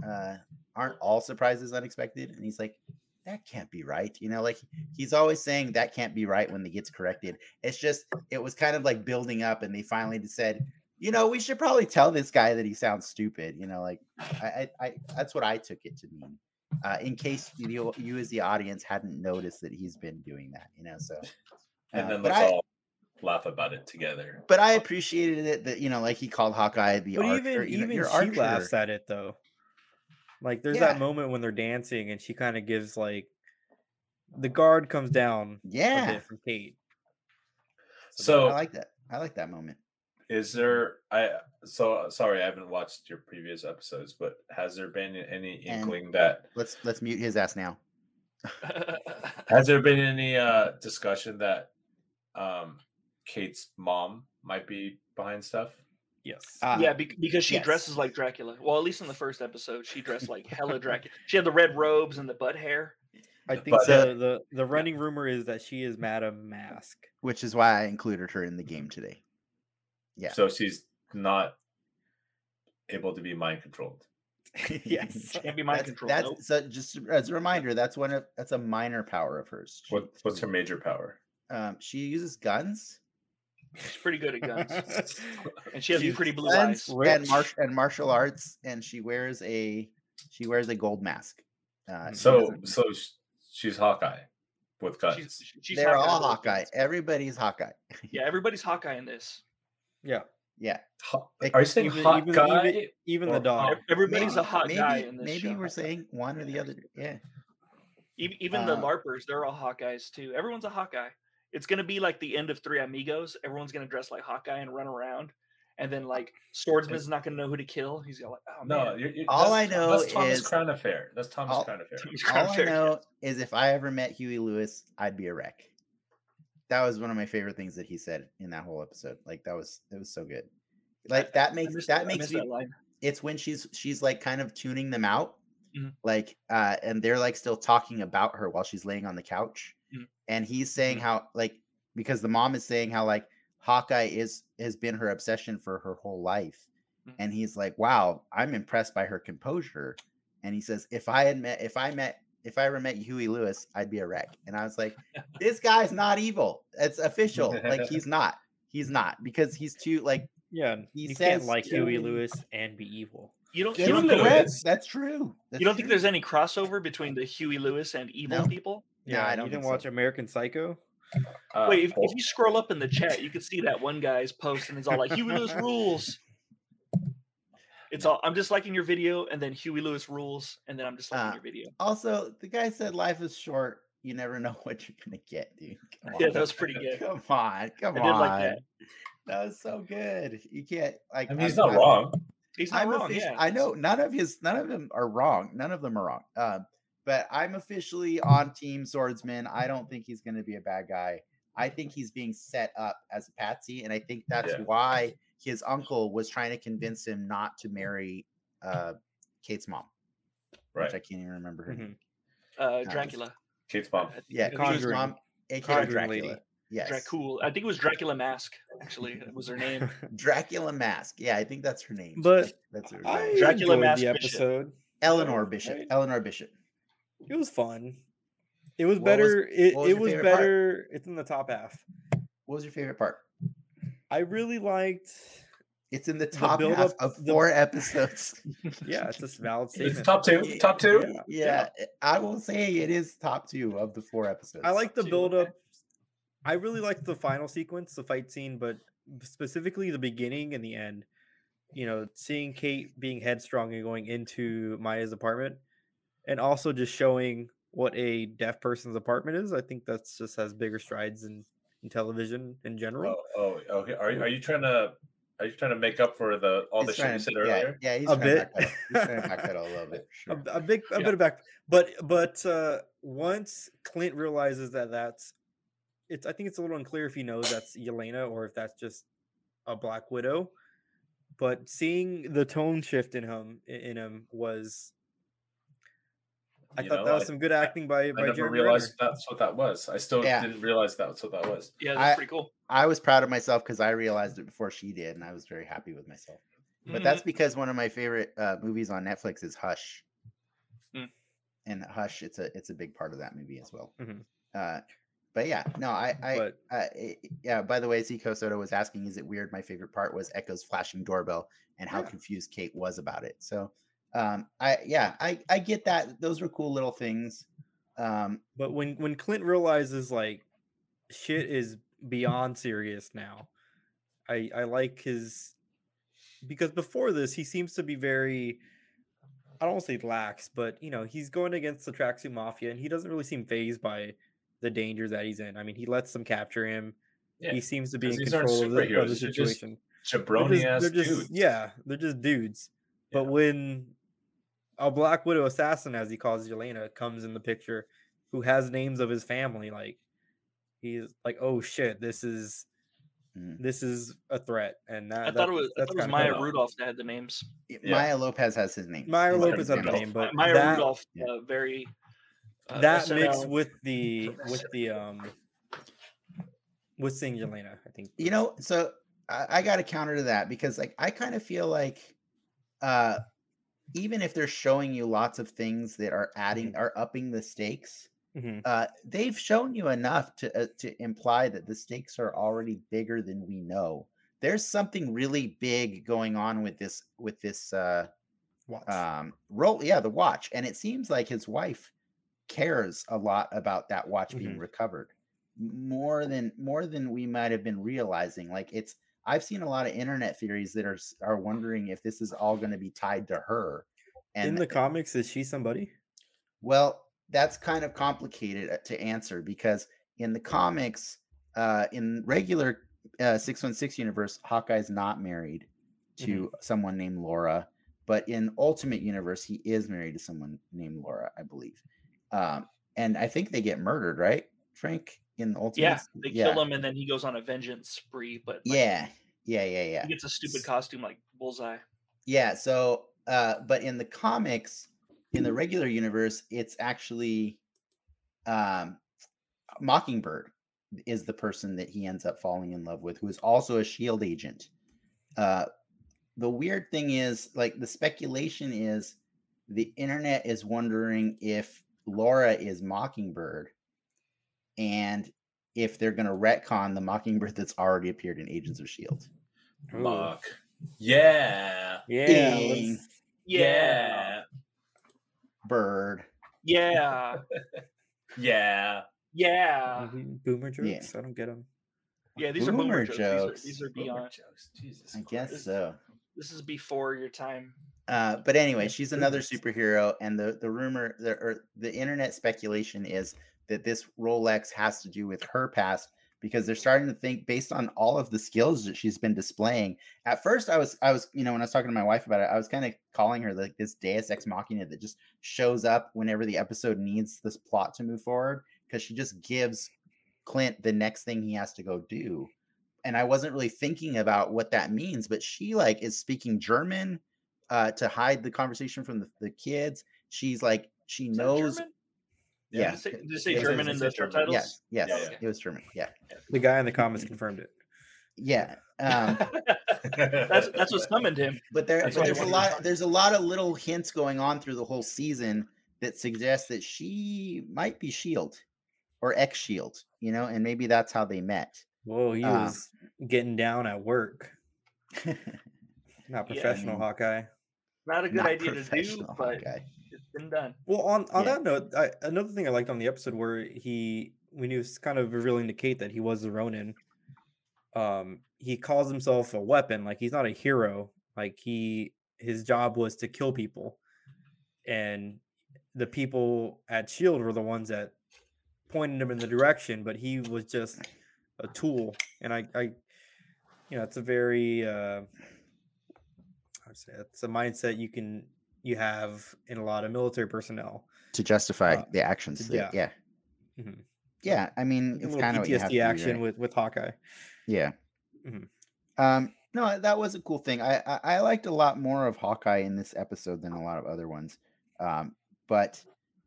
uh aren't all surprises unexpected? And he's like that can't be right you know like he's always saying that can't be right when it gets corrected. It's just it was kind of like building up and they finally said you know we should probably tell this guy that he sounds stupid you know like i i, I that's what i took it to mean uh in case you you as the audience hadn't noticed that he's been doing that you know so and uh, then let's I- all laugh about it together. but i appreciated it that you know like he called hawkeye the But archer even you know, even your she archer. laughs at it though. Like there's Yeah. that moment when they're dancing and she kind of gives like the guard comes down a yeah bit from Kate. So i like that i like that moment is there i so sorry i haven't watched your previous episodes but has there been any And- inkling that let's let's mute his ass now has there been any uh discussion that um kate's mom might be behind stuff Yes. Uh, yeah, bec- because she yes. dresses like Dracula. Well, at least in the first episode, she dressed like hella Dracula. She had the red robes and the butt hair. I think but- the, the the running rumor is that she is Madame Mask. which is why i included her in the game today Yeah. so she's not able to be mind controlled yes. Can't be mind that's, controlled. that's nope. so just as a reminder that's one of that's a minor power of hers She- what what's her major power um she uses guns She's pretty good at guns, and she has She's pretty blue guns eyes. and Rich. martial and martial arts and she wears a she wears a gold mask uh, so so she's hawkeye with guns She's, she's they're Hawkeye all hawkeye guns. everybody's hawkeye Yeah, everybody's Hawkeye in this. Yeah. yeah Ho- Like, are you saying even- hot even- guy even- Even the dog. hawk? Ev- Everybody's a hot maybe, guy in this maybe show. we're saying one or the other yeah even, even the uh, larpers, they're all Hawkeyes too. Everyone's a Hawkeye. It's gonna be like the end of Three Amigos. Everyone's gonna dress like Hawkeye and run around, and then like Swordsman's not gonna know who to kill. He's gonna like, oh No, man. you're, you're, All I know that's Thomas is- Crown Affair. That's Thomas all- Crown Affair. Thomas Crown All I Affair, know is if I ever met Huey Lewis, I'd be a wreck. That was one of my favorite things that he said in that whole episode. Like that was it was so good. Like that makes that makes me that it's when she's she's like kind of tuning them out Mhm. like uh and they're like still talking about her while she's laying on the couch Mhm. and he's saying Mhm. how like because the mom is saying how like hawkeye is has been her obsession for her whole life Mhm. and he's like wow i'm impressed by her composure and he says if i had met if i met if i ever met huey lewis i'd be a wreck and i was like this guy's not evil it's official like he's not he's not because he's too like Yeah, He you says can't like Huey Lewis and be evil. You don't. Huey You don't, Lewis. think, correct. That's true. you don't think there's any crossover between the Huey Lewis and evil No. people? No, Yeah, I you don't You didn't think so. watch American Psycho. Uh, Wait, if, if you scroll up in the chat, you can see that one guy's post, and it's all like Huey Lewis rules. It's all. I'm just liking your video, and then Huey Lewis rules, and then I'm just liking Uh, your video. Also, the guy said life is short. You never know what you're gonna get, dude. Come Yeah, on. that was pretty good. Come on, come I on. did like that. That was so good. You can't like. I mean, he's I'm- not I'm- wrong. He's not I'm wrong. offici- Yeah, I know none of his, none of them are wrong. None of them are wrong. Um, but I'm officially on Team Swordsman. I don't think he's going to be a bad guy. I think he's being set up as a patsy, and I think that's Yeah. why his uncle was trying to convince him not to marry uh, Kate's mom, Right. which I can't even remember her name. Mhm. uh, Dracula. Kate's mom. Yeah, Kate's Kate's Conjuring. mom, aka Conjuring Dracula. lady. Yes, Dracul. I think it was Dracula Mask. Actually, it was her name. Dracula Mask. Yeah, I think that's her name. But that's her I name. Dracula enjoyed Mask the Bishop. episode. Eleanor uh, Bishop. right? Eleanor Bishop. It was fun. It was What was- better. it was it was favorite part? better. It's in the top half. What was your favorite part? I really liked. It's in the top build half of the- four episodes. Yeah, it's a valid It's top two. Top two. yeah. Yeah, eh, I will say it is top two of the four episodes. I like the Two, build up. I really liked the final sequence, the fight scene, but specifically the beginning and the end. You know, seeing Kate being headstrong and going into Maya's apartment, and also just showing what a deaf person's apartment is. I think that's just has bigger strides in, in television in general. Oh, oh, okay. Are, you- are you trying to are you trying to make up for the all the shit trying you said yeah, earlier? Yeah, he's A trying bit. To backpedal. He's trying to backpedal a little bit. for a, a big a Yeah. bit of back but but uh once clint realizes that that's it's i think it's a little unclear if he knows that's yelena or if that's just a black widow but seeing the tone shift in him in him was i thought know, that was I- some good acting by you. I by never Jeremy realized Renner. that's what that was. I still Yeah. didn't realize that's what that was. Yeah, I- that's pretty cool. I was proud of myself because I realized it before she did, and I was very happy with myself. But Mhm. that's because one of my favorite uh, movies on Netflix is Hush, Mm. and Hush it's a it's a big part of that movie as well. Mhm. Uh, but yeah, no, I I but uh, i- yeah. By the way, Zico Soto was asking, "Is it weird?" My favorite part was Echo's flashing doorbell and how Yeah. confused Kate was about it. So, um, I yeah, I I get that. Those were cool little things. Um, but when when clint realizes like shit is beyond serious now i i like his because before this he seems to be very i don't want to say lax but you know he's going against the tracksuit mafia and he doesn't really seem phased by the danger that he's in i mean he lets them capture him Yeah. he seems to be in control of the, of the superheroes, they're just situation Jabroni they're ass just, they're just dudes. yeah they're just dudes but Yeah. when a Black Widow assassin, as he calls Yelena, comes in the picture, who has names of his family, like he's like, oh shit, this is mm. this is a threat, and that I thought it was. I that's thought it was kinda Maya cool. Rudolph that had the names. Y- Yeah. Maya Lopez has his name. Maya His Lopez has the name, but Maya that, Rudolph, yeah. uh, very. Uh, that mixed SNL. with the with the um with seeing Yelena, I think you know so I, I got a counter to that because like i kind of feel like uh even if they're showing you lots of things that are adding are upping the stakes Mhm. uh they've shown you enough to uh, to imply that the stakes are already bigger than we know there's something really big going on with this with this uh watch. um role yeah the watch and it seems like his wife cares a lot about that watch being Mhm. recovered more than more than we might have been realizing like it's i've seen a lot of internet theories that are are wondering if this is all going to be tied to her and in the comics, is she somebody? well that's kind of complicated uh, to answer because in the comics uh, in regular uh, 616 universe, Hawkeye's not married to someone named Laura, but in Ultimate Universe, he is married to someone named Laura, I believe. Um, and I think they get murdered, right, Frank? In the Ultimate, Yeah, they kill him and then he goes on a vengeance spree. But like, Yeah, yeah, yeah, yeah. he gets a stupid costume like Bullseye. Yeah. So, uh, but in the comics, in the regular universe, it's actually um, Mockingbird is the person that he ends up falling in love with, who is also a Shield agent. Uh, the weird thing is, like, the speculation is the internet is wondering if Laura is Mockingbird, and if they're going to retcon the Mockingbird that's already appeared in Agents of Shield. Mock. Yeah. Yeah. Ding. Yeah, Bird. yeah, Yeah. yeah, Mhm, Boomer jokes. Yeah. I don't get them. yeah. These are Boomer boomer jokes. jokes. These are, these are Boomer beyond. jokes. Jesus. I guess Christ. so. This is before your time. Uh, but anyway, she's another superhero, and the the rumor, the or the internet speculation is that this Rolex has to do with her past because they're starting to think based on all of the skills that she's been displaying. At first, I was I was you know when I was talking to my wife about it, I was kind of calling her like this Deus Ex Machina that just shows up whenever the episode needs this plot to move forward because she just gives Clint the next thing he has to go do. And I wasn't really thinking about what that means, but she like is speaking German uh, to hide the conversation from the, the kids. She's like she Is knows. German? Yeah. Did it say, did it say German in the says German. subtitles? Yes, yes, Yeah, yeah. it was German. Yeah, The guy in the comments confirmed it. yeah. Um, that's that's what summoned him. but there, but there's a lot. There's a lot of little hints going on through the whole season that suggest that she might be Shield or ex Shield. You know, and maybe that's how they met. Whoa, he Uh, was getting down at work. Not Yeah, I professional mean- Hawkeye. Not a good Not idea to do, but Hawkeye. Been done. Well, on on Yeah. that note, I, another thing I liked on the episode where he when he was kind of revealing to Kate that he was the Ronin, um, he calls himself a weapon. Like he's not a hero. Like he his job was to kill people, and the people at Shield were the ones that pointed him in the direction, but he was just a tool. And I, I you know, it's a very uh, I'd say it's a mindset you can you have in a lot of military personnel. to justify Uh, the actions. to- that- yeah, yeah. yeah. I mean, it's kind of PTSD do, action right? with with Hawkeye. Yeah. Mhm. Um, no, that was a cool thing. I, I I liked a lot more of Hawkeye in this episode than a lot of other ones. Um, but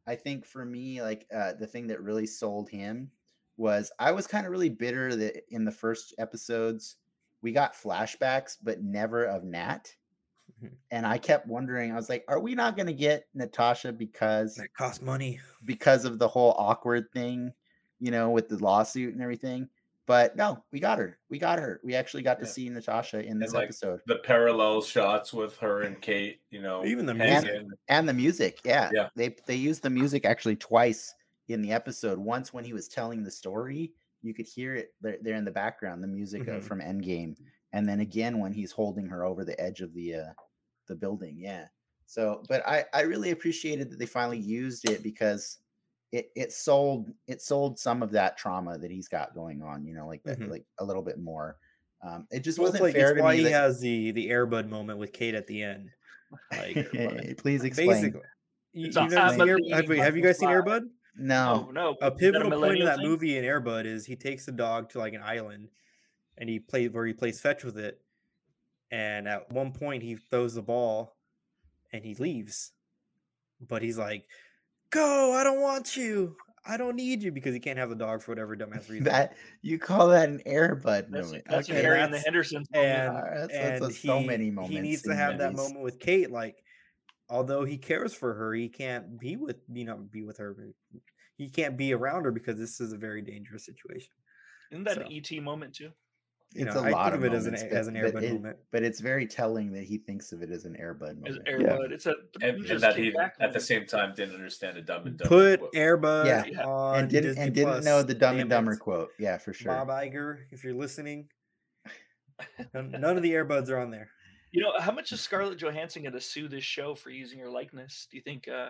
I think for me, like uh, the thing that really sold him was I was kind of really bitter that in the first episodes we got flashbacks, but never of Nat. Mhm. And I kept wondering, I was like, are we not going to get Natasha because it costs money. because of the whole awkward thing, you know, with the lawsuit and everything. But no, we got her. We got her. We actually got to Yeah. see Natasha in this like, episode. the parallel shots with her and Kate, you know, Even the music And the music, yeah. Yeah. They they used the music actually twice in the episode. Once when he was telling the story, you could hear it there, there in the background, the music uh, Mhm. from Endgame. And then again when he's holding her over the edge of the uh the building. Yeah. So, but I I really appreciated that they finally used it because it it sold it sold some of that trauma that he's got going on, you know, like that Mhm. like a little bit more. Um, it just Well, wasn't like fair it's to why me. he that- has the the Airbud moment with Kate at the end. Like Please explain. basically, you, you not never seen but Air, have, you- have you guys seen Airbud? No. Oh no! A is that pivotal point in that thing? movie in Airbud is he takes the dog to like an island, and he plays where he plays fetch with it, and at one point he throws the ball, and he leaves, but he's like, "Go! I don't want you. I don't need you," because he can't have the dog for whatever dumbass reason. That you call that an Airbud That's, moment. that's okay, Harry and the that's- Hendersons. and that's- and that's so he, many he needs to in have that moment with Kate. Like, although he cares for her, he can't be with you know be with her. He can't be around her because this is a very dangerous situation. Isn't that so. an ET moment too? You it's know, a I lot think of of it as an moments, as an but- Airbud it- moment. But it's very telling that he thinks of it as an Airbud As moment. Airbud. It's a and, and that he back at the same time didn't understand a dumb and dumber. Put quote. Airbud Yeah. Yeah. on and didn't Disney and didn't Plus, know the Dumb and Dumber quote. Yeah, for sure. Bob Iger, if you're listening, none, none of the Airbuds are on there. You know, how much is Scarlett Johansson going to sue this show for using her likeness? Do you think? uh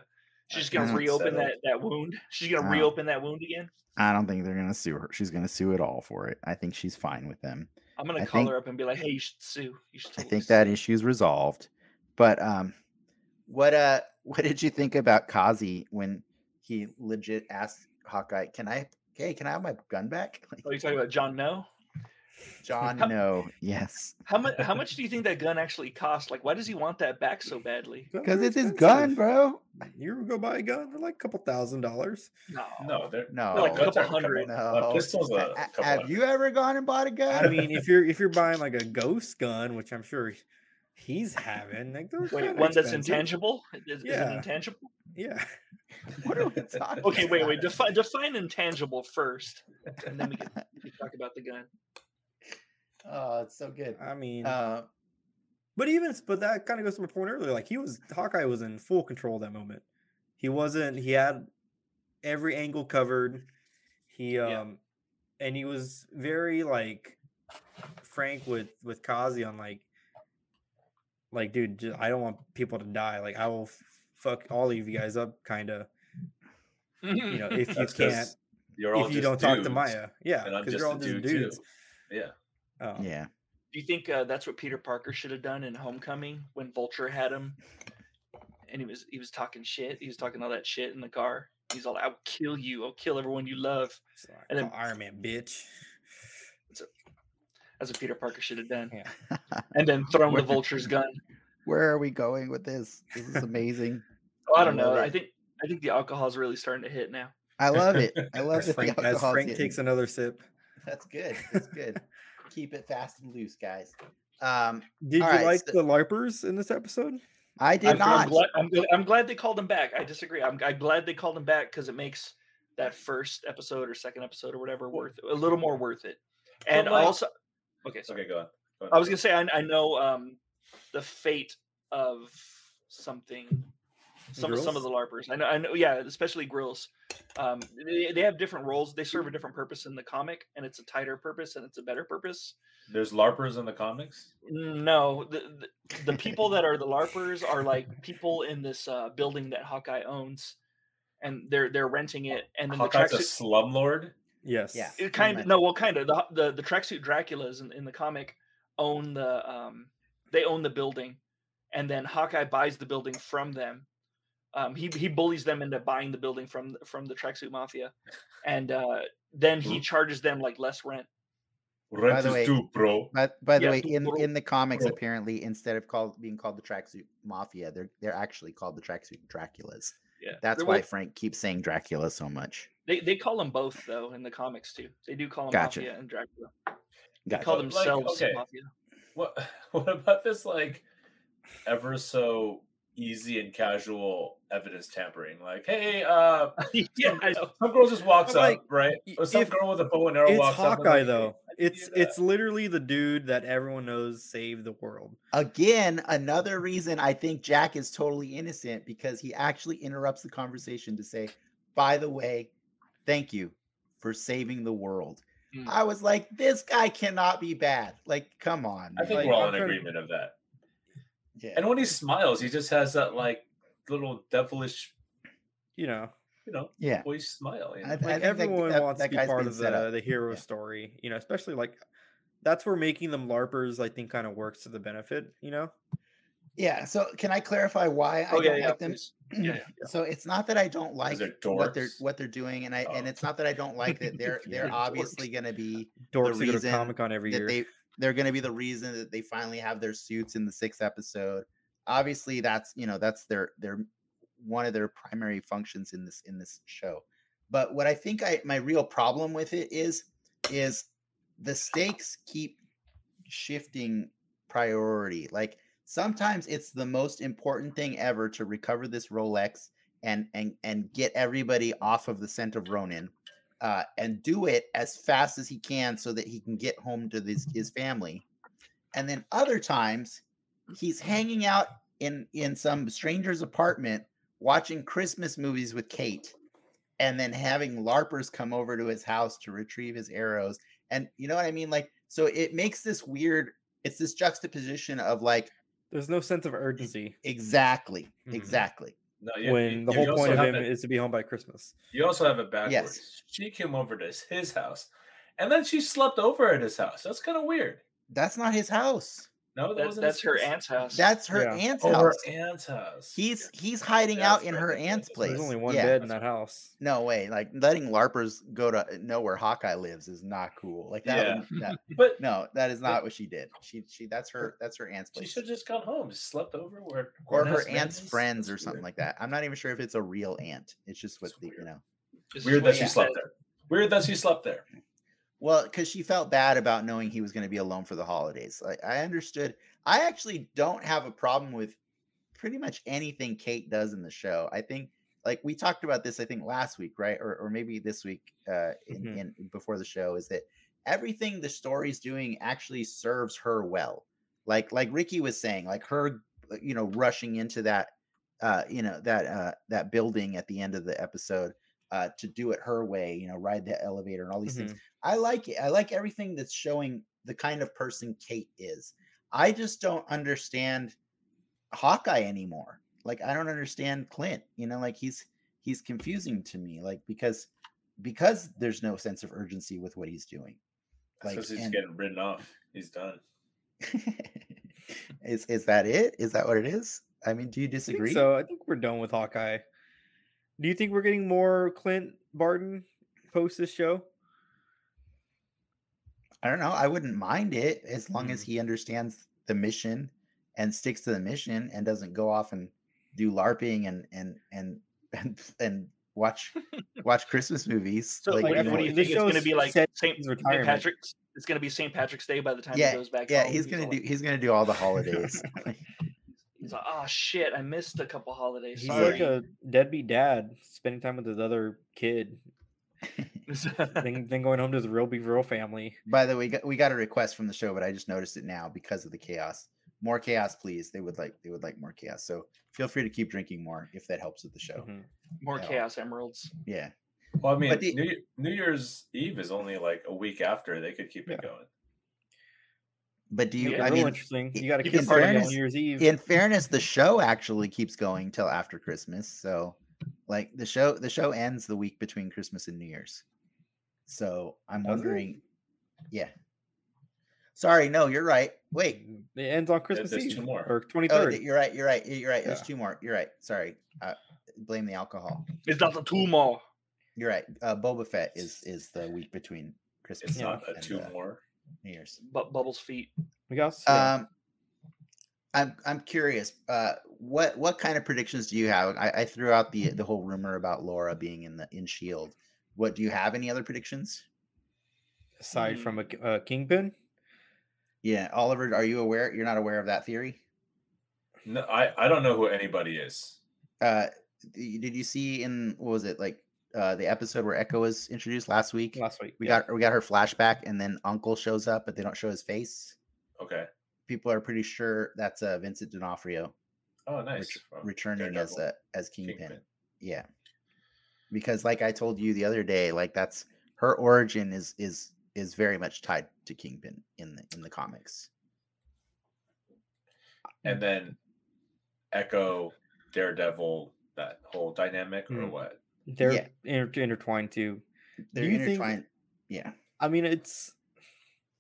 She's gonna reopen that that wound. She's gonna reopen that wound again. I don't think they're gonna sue her. She's gonna sue it all for it. I think she's fine with them. I'm gonna I call think- her up and be like, "Hey, you should sue. You should." I think sue." that issue's resolved. But um, what uh, what did you think about Kazi when he legit asked Hawkeye, "Can I, hey, can I have my gun back?" Like, Oh, you talking about John? No. John, How- no, yes, How much? How much do you think that gun actually cost? Like, why does he want that back so badly? Because it's his gun, bro. You ever go buy a gun? They're like a couple thousand dollars. No. No, they're No, like a couple hundred. No. A pistol's a A- couple have hundred. you ever gone and bought a gun? I mean, if you're if you're buying like a ghost gun, which I'm sure he's having, like those Wait, kinda one that's intangible? Is, is it Yeah. intangible? Yeah. what are we talking? Okay, wait, wait. about? Define define intangible first, and then we can, we can talk about the gun. Oh, it's so good. I mean, Uh, but even but that kind of goes to my point earlier. Like he was Hawkeye was in full control that moment. He wasn't. He had every angle covered. He um, Yeah. and he was very like frank with with Kazi on like, like dude, I don't want people to die. Like I will f- fuck all of you guys up, kind of. You know, if you can't, you're all if you don't talk to Maya, yeah, because you're all just dude dudes. too. Yeah. Um, yeah, Do you think uh, that's what Peter Parker should have done in Homecoming when Vulture had him, and he was he was talking shit. He was talking all that shit in the car. He's all, "I'll kill you. I'll kill everyone you love." so I And then- call Iron Man, bitch. That's what Peter Parker should have done. Yeah. And then thrown the Vulture's gun. Where are we going with this? This is amazing. Oh, I I don't know. love I think I think the alcohol's really starting to hit now. I love it. I love it. Frank, as Frank takes another sip. That's good. That's good. Keep it fast and loose, guys. Um, Did you right, like so- the LARPers in this episode? I did I'm, I'm not. glad, I'm, I'm glad they called him back. I disagree. I'm, I'm glad they called him back because it makes that first episode or second episode or whatever worth a little more worth it. And like- also, okay, sorry. Okay, go on. Go on. I was gonna say I, I know um, the fate of something. Some of some of the larpers. I know. I know. Yeah, especially grills. Um, they, they have different roles. They serve a different purpose in the comic, and it's a tighter purpose, and it's a better purpose. There's LARPers in the comics. No, the, the the people that are the larpers are like people in this uh, building that Hawkeye owns, and they're they're renting it, and then the Hawkeye's a tracksuit. slumlord. Yes. Yeah. It kind of no, well, kind of the the the tracksuit Draculas in, in the comic own the um they own the building, and then Hawkeye buys the building from them. Um, he he bullies them into buying the building from from the tracksuit mafia, and uh, then he charges them like less rent. Rent the is way- due, bro. But by the Yeah, way, tu- in bro- in the comics, bro. apparently, instead of called being called the tracksuit mafia, they're they're actually called the tracksuit Draculas. Yeah, That's They're- why well, Frank keeps saying Dracula so much. they they call them both though in the comics too. They do call them Gotcha. mafia and Dracula. They call But, like, themselves okay. mafia. What what about this like ever so easy and casual evidence tampering? Like, hey, uh yeah, I some girl just walks like, up, right? y- Or some if- girl with a bow and arrow It's walks up. and Hawkeye like, though. "Hey, It's it's literally the dude that everyone knows saved the world. Again, another reason I think Jack is totally innocent because he actually interrupts the conversation to say, "By the way, thank you for saving the world." Mm. I was like, "This guy cannot be bad." Like, come on. I think man. we're all in agreement of that. Yeah. And when he smiles, he just has that like little devilish, You know, you know, yeah. voice smile. You know? I like think that- everyone that- wants that to be part of the the hero Yeah. story. You know, especially like that's where making them larpers. I think kind of works to the benefit. You know, Yeah. So, can I clarify why I Oh yeah, don't yeah. like them? please. Yeah, yeah. So it's not that I don't like they're what they're what they're doing, and I and Oh. it's not that I don't like that they're they're obviously going to be dorks that go to reason Comic Con every year. they they're going to be the reason that they finally have their suits in the sixth episode. Obviously, that's you know that's their their one of their primary functions in this in this show. But what I think I my real problem with it is is the stakes keep shifting priority. Like sometimes it's the most important thing ever to recover this Rolex and and and get everybody off of the scent of Ronin uh, and do it as fast as he can so that he can get home to this, his family. And then other times, he's hanging out in in some stranger's apartment watching Christmas movies with Kate, and then having larpers come over to his house to retrieve his arrows. And you know what I mean? Like, so it makes this weird. It's this juxtaposition of like There's no sense of urgency. exactly, Mhm. exactly. No, you, when you- the whole point of have him is to be home by Christmas. You also have it backwards. Yes. She came over to his house, and then she slept over at his house. That's kind of weird. That's not his house. No, that That, wasn't that's her aunt's house. That's her Yeah. aunt's Oh, house. her aunt's house. He's he's hiding That's out in her aunt's that's place. There's only one yeah. bed in that house. No way. Like letting larpers go to uh, know where Hawkeye lives is not cool. Like that. Yeah. would- that- but no, that is not what she did. She she that's her that's her aunt's place. she should just gone home, just slept over where or her aunt's Man's. friends or something weird. like that. I'm not even sure if it's a real aunt. It's just what It's the, you know. This Weird that she he slept there. Weird that she slept there. Well, because she felt bad about knowing he was going to be alone for the holidays. Like I understood. I actually don't have a problem with pretty much anything Kate does in the show. I think like we talked about this, I think last week, right? Or or maybe this week, uh, in, Mhm. in before the show, is that everything the story's doing actually serves her well. Like like Ricky was saying, like her, uh, you know, rushing into that, uh, you know, that uh that building at the end of the episode, uh, to do it her way, you know, ride the elevator and all these things. Mhm. I like it. I like everything that's showing the kind of person Kate is. I just don't understand Hawkeye anymore. Like I don't understand Clint. You know, like he's he's confusing to me. Like because because there's no sense of urgency with what he's doing. Like, he's and- getting written off. He's done. is is that it? Is that what it is? I mean, do you I disagree? so I think we're done with Hawkeye. Do you think we're getting more Clint Barton post this show? I don't know. I wouldn't mind it as long as Mm. he understands the mission and sticks to the mission and doesn't go off and do LARPing and and and and, and watch watch Christmas movies. So, Like, what, you do you- what do you think it's going to be like? Saint, his Saint retirement. Patrick's. It's going to be St. Patrick's Day by the time yeah, he goes back. yeah, home. he's gonna all do like- he's gonna do all the holidays. He's like, oh shit, I missed a couple holidays. He's Sorry. like a deadbeat dad spending time with his other kid, then, then going home to his real big real family. By the way, we got, we got a request from the show, but I just noticed it now because of the chaos. More chaos, please. They would like they would like more chaos. So feel free to keep drinking more if that helps with the show. Mhm. More Yeah. chaos emeralds. Yeah. Well, I mean, the- New, New Year's Eve is only like a week after. They could keep it going. But do you? Make it I mean, interesting. You got to in keep partying on New Year's Eve. in fairness, the show actually keeps going till after Christmas. So, like the show, the show ends the week between Christmas and New Year's. So I'm Does it? wondering, yeah. Sorry, no, you're right. Wait, it ends on Christmas there's Eve two more. or twenty oh, third. th- you're right. You're right. You're right. There's Yeah. two more. You're right. Sorry. Uh, blame the alcohol. It's not the two more. You're right. Uh, Boba Fett is is the week between Christmas. It's Yeah. not a and, two uh, more. New Year's. But Bubbles' feet. we got. Um, I'm I'm curious. Uh, what what kind of predictions do you have? I, I threw out the the whole rumor about Laura being in the in Shield. What do you have? Any other predictions? aside from a, a kingpin. Yeah, Oliver, are you aware? You're not aware of that theory? No, I, I don't know who anybody is. Uh, did you see in what was it like uh the episode where Echo was introduced last week? Last week, We yeah. got we got her flashback, and then Uncle shows up, but they don't show his face. Okay. People are pretty sure that's uh Vincent D'Onofrio Oh, ret- nice. From returning as a as Kingpin. Kingpin. Yeah. Because like I told you the other day, like that's her origin is is is very much tied to Kingpin in the in the comics. And then Echo, Daredevil, that whole dynamic, or Mm. what? They're Yeah. inter- intertwined too. They're you think- Yeah. I mean, it's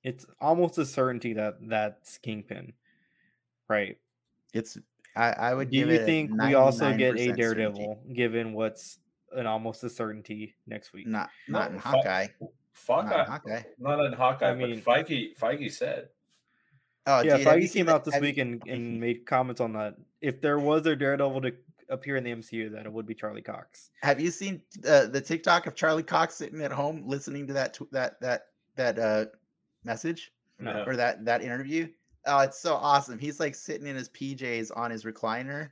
it's almost a certainty that that's Kingpin, right? It's I, I would Do give you it think we also get a Daredevil, certainty. given what's an almost a certainty next week? Not not No, in Fi- Hawkeye. Hawkeye. Not in Hawkeye. Not in Hawkeye, I mean- but Feige, Feige said. Oh yeah, dude, Feige came out this week and, and made comments on that. If there was a Daredevil to appear in the MCU, that it would be Charlie Cox. Have you seen uh, the TikTok of Charlie Cox sitting at home listening to that tw- that that that uh message No. or that that interview? Oh, it's so awesome. He's like sitting in his PJs on his recliner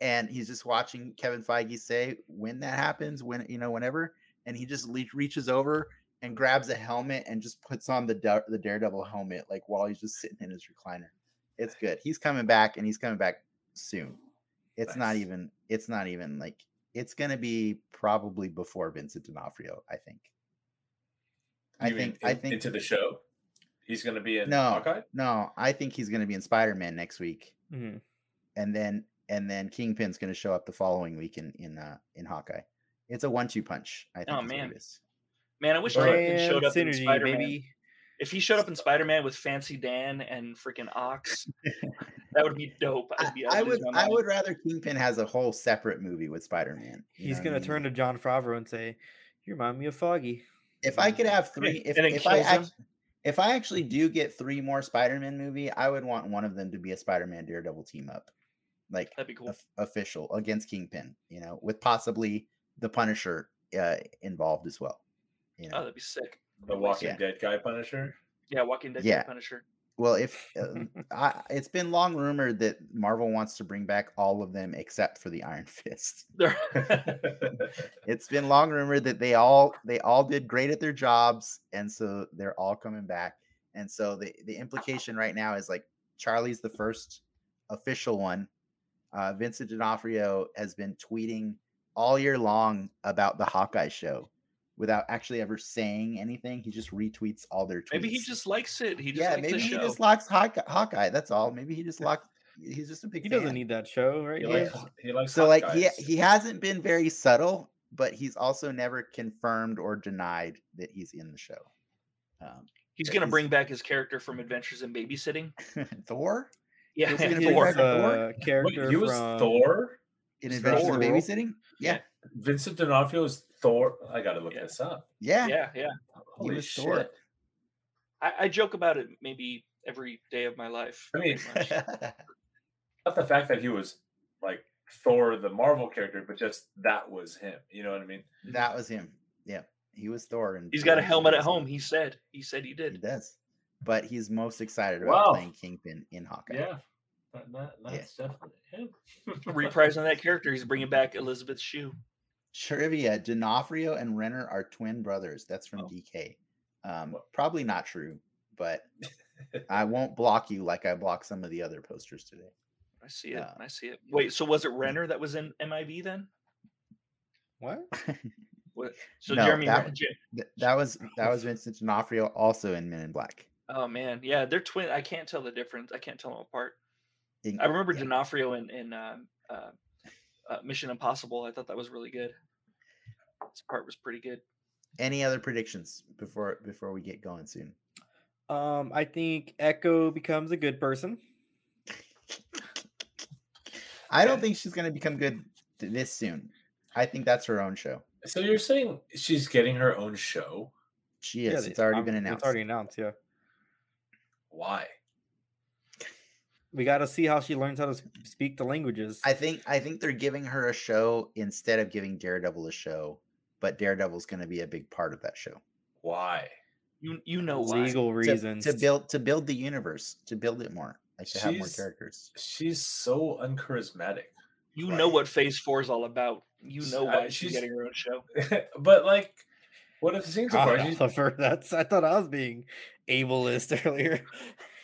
and he's just watching Kevin Feige say when that happens, when you know, whenever, and he just le- reaches over and grabs a helmet and just puts on the Da- the Daredevil helmet like while he's just sitting in his recliner. It's good. He's coming back and he's coming back soon. It's not even it's not even like it's gonna be probably before Vincent D'Onofrio, I think. I You mean think I think into the show. He's going to be in No. Hawkeye. no, I think he's gonna be in Spider-Man next week. Mhm. And then and then Kingpin's going to show up the following week in in uh, in Hawkeye. It's a one-two punch. I think. Oh, man. Man, I wish Brand Kingpin showed up in Spider Man. baby. If he showed up in Spider Man with Fancy Dan and freaking Ox, that would be dope. I, I'd be, I I'd lose would my I would rather Kingpin has a whole separate movie with Spider-Man. He's know what I gonna mean? turn to Jon Favreau and say, "You remind me of Foggy." If I could have three, if, if I kills act, if I actually do get three more Spider-Man movie, I would want one of them to be a Spider-Man Daredevil team up, like That'd be cool. of- official against Kingpin. You know, with possibly the Punisher uh, involved as well. You know, Oh, that'd be sick. The Walking Yeah. Dead guy Punisher. Yeah, Walking Dead Yeah. Punisher. well, if uh, I, it's been long rumored that Marvel wants to bring back all of them except for the Iron Fist. It's been long rumored that they all they all did great at their jobs, and so they're all coming back. And so the the implication right now is like Charlie's the first official one. Uh, Vincent D'Onofrio has been tweeting all year long about the Hawkeye show without actually ever saying anything. He just retweets all their tweets. maybe he just likes it. He just yeah, likes maybe the he show. just likes Hawkeye, Hawkeye. That's all. Maybe he just likes. He's just a big. He fan. doesn't need that show, right? He He likes, he likes So hot like he guys. he hasn't been very subtle, but he's also never confirmed or denied that he's in the show. Um, He's gonna he's- bring back his character from Adventures in Babysitting. Thor Yeah, Is he gonna He bring Thor. back was Thor? a Wait, he was from Thor. in Thor. Adventures in Thor. Babysitting. Yeah, Vincent D'Onofrio is Thor. I gotta look Yeah. this up. yeah, Yeah, yeah. Holy was Thor. shit! I, I joke about it maybe every day of my life. I mean. Not the fact that he was like Thor, the Marvel character, but just that was him. You know what I mean? that was him. Yeah, he was Thor, and he's got a helmet at home. He said. He said he did. He did. does, but he's most excited about Wow. playing Kingpin in Hawkeye. Yeah, that, that, that's definitely him. Reprising that character, he's bringing back Elizabeth Shue. Trivia: D'Onofrio and Renner are twin brothers. That's from Oh. DK. Um, probably not true, but I won't block you like I blocked some of the other posters today. I see it. Uh, I see it. Wait, so was it Renner that was in MIB then? what? What? So No, Jeremy. that Ren- Je- Th- that was that was Vincent D'Onofrio also in Men in Black. oh man, yeah, they're twin. I can't tell the difference. I can't tell them apart. In- I remember yeah. D'Onofrio in in um, uh, uh, Mission Impossible. I thought that was really good. This part was pretty good. Any other predictions before before we get going soon? Um, I think Echo becomes a good person. I don't think she's going to become good this soon. I think that's her own show. So you're saying she's getting her own show? She is. they- it's already um, been announced. It's already announced. Yeah, Why? We got to see how she learns how to speak the languages. I think I think they're giving her a show instead of giving Daredevil a show, but Daredevil's going to be a big part of that show. Why? You you know why? legal reasons to, build to build the universe, to build it more, like to have more characters. She's so uncharismatic. You know what Phase Four is all about. You know why she's, she's- getting her own show. but like, what if the scenes God, apart? She's, that's I thought I was being ableist earlier.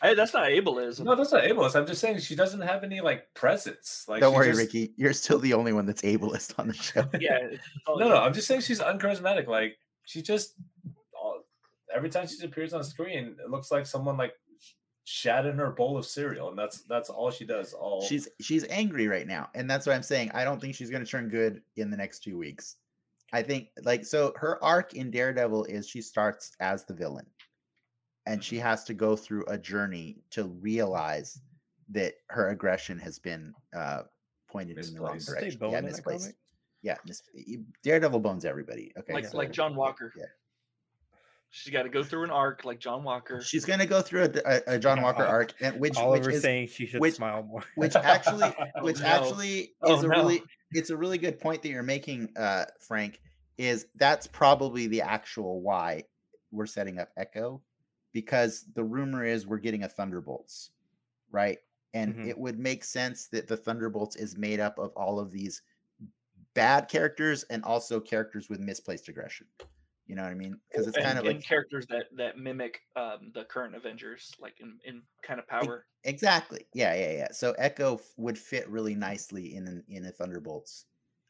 Hey, that's not ableism. no, that's not ableist. I'm just saying she doesn't have any like presence. Like, Don't worry, just- Ricky. You're still the only one that's ableist on the show. yeah. No, no, I'm just saying she's uncharismatic. Like she just every time she appears on screen, it looks like someone like shat in her bowl of cereal, and that's that's all she does. All she's she's angry right now and that's what i'm saying i don't think she's going to turn good in the next two weeks i think like so her arc in daredevil is she starts as the villain and she has to go through a journey to realize that her aggression has been uh pointed in the wrong Misplaced. Did they direction bone yeah misplaced yeah mis- daredevil bones everybody okay like so- like John Walker. yeah She's got to go through an arc like John Walker. she's going to go through a, a, a john Yeah, walker Ol- arc and which which is saying she should which- smile more. which actually Oh, which no. actually Oh, is a no. really it's a really good point that you're making uh frank is that's probably the actual why we're setting up echo because the rumor is we're getting a thunderbolts right and Mhm. it would make sense that the thunderbolts is made up of all of these bad characters and also characters with misplaced aggression you know what i mean because it's and, kind of like characters that that mimic um, the current Avengers, like in in kind of power. Exactly. Yeah, yeah, yeah. So Echo f- would fit really nicely in an, in a Thunderbolts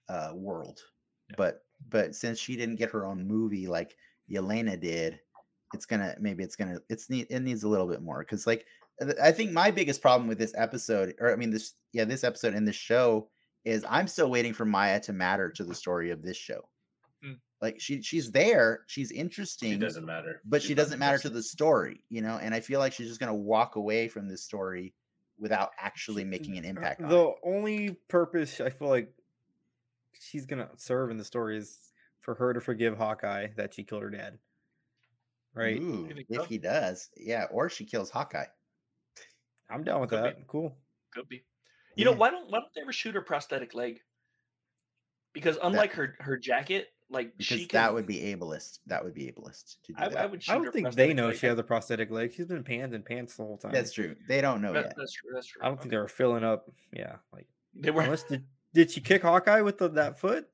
uh, world, Yeah. but but since she didn't get her own movie like Yelena did, it's gonna maybe it's gonna it's need it needs a little bit more because like I think my biggest problem with this episode, or I mean this, yeah, this episode and this show is I'm still waiting for Maya to matter to the story of this show. Hmm. Like she she's there, she's She interesting, doesn't matter. but she doesn't matter to the story, you know. And I feel like she's just gonna walk away from this story without actually making an impact. On it. The only purpose I feel like she's gonna serve in the story is for her to forgive Hawkeye that she killed her dad. Right? Ooh, if he does, yeah, or she kills Hawkeye. I'm down with Could be. that. Cool. Could be. You know why don't why don't they ever shoot her prosthetic leg? Because unlike her her jacket, like Because she can, that would be ableist. That would be ableist to do I, that. I would. Shoot I don't think they know leg. she has a prosthetic leg. She's been panned and pants the whole time. That's true. They don't know That- yet. That's true. That's true. I don't think they were filling up. Yeah, like they were. unless did, did she kick Hawkeye with the, that foot?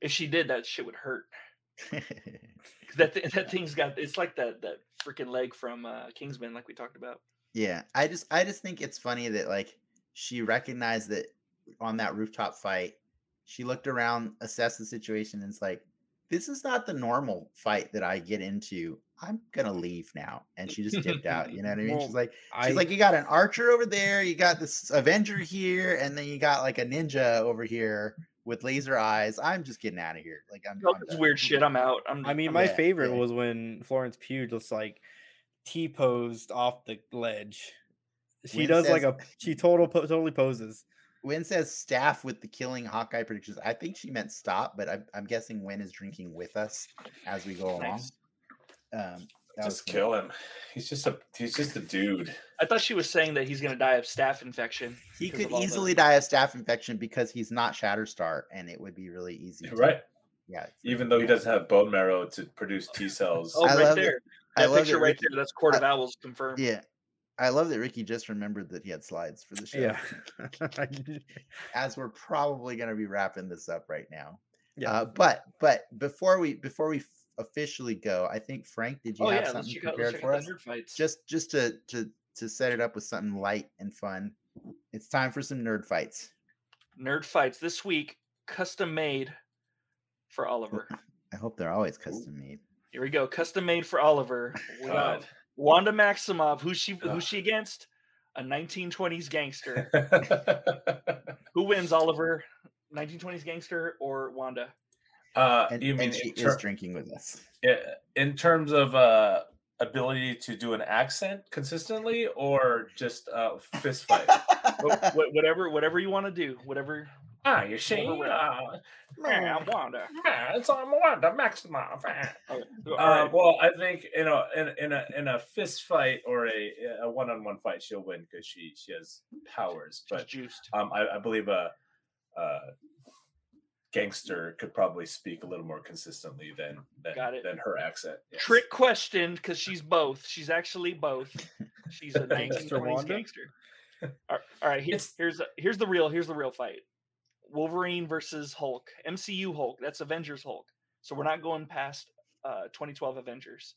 If she did, that shit would hurt. that thi- that thing's got. It's like that that freaking leg from uh, Kingsman, like we talked about. yeah, I just I just think it's funny that like she recognized that on that rooftop fight, she looked around, assessed the situation, and it's like, this is not the normal fight that I get into. I'm gonna leave now, and she just dipped out. You know what I mean? Well, she's like, I she's like, you got an archer over there, you got this Avenger here, and then you got like a ninja over here with laser eyes. I'm just getting out of here. Like I'm. I'm this weird shit. I'm out. I'm. I mean, I'm my Yeah, favorite yeah. was when Florence Pugh just like T posed off the ledge. She Win does like a she total po- totally poses. Win says staff with the killing Hawkeye predictions. I think she meant stop, but I'm, I'm guessing Win is drinking with us as we go along. Nice. Um, that was Just cool. kill him. He's just a he's just a dude. I thought she was saying that he's gonna die of staph infection. He could of the- easily die of staph infection because he's not Shatterstar, and it would be really easy. to- Right. Yeah. Even him though he doesn't have bone marrow to produce T cells. Oh, I right love that- there. I That love picture that right Ricky- there. That's Court of I- Owls confirmed. Yeah. I love that Ricky just remembered that he had slides for the show. Yeah. As we're probably going to be wrapping this up right now. Yeah. Uh, but but before we before we f- officially go, I think Frank, did you Oh have yeah, something check prepared let's check for us? nerd fights. Just just to to to set it up with something light and fun. It's time for some nerd fights. nerd fights this week, custom made for Oliver. I hope they're always custom made. Here we go, custom made for Oliver. We got God. Wanda Maximoff. Who's she? Ugh. Who's she against? A 1920s gangster. Who wins, Oliver? 1920s gangster or Wanda? And, you mean and she in, is drinking with us. yeah, in terms of uh, ability to do an accent consistently, or just uh, fist fight? Wh- wh- whatever, whatever you want to do. Whatever. ah, you see, Whatever. uh, Man, Wanda. man, it's on Wanda Maximoff. Okay, All Uh, right. well, I think you know, in in a in a fist fight or a a one on one fight, she'll win because she she has powers. She's But juiced. um, I, I believe a, a gangster could probably speak a little more consistently than than, Got it. than her accent. yes. Trick question, because she's both. She's actually both. She's a Gangster 1920s gangster. All all right, here- It's- here's here's the real here's the real fight. Wolverine versus Hulk, MCU Hulk. That's Avengers Hulk. So we're not going past uh, 2012 Avengers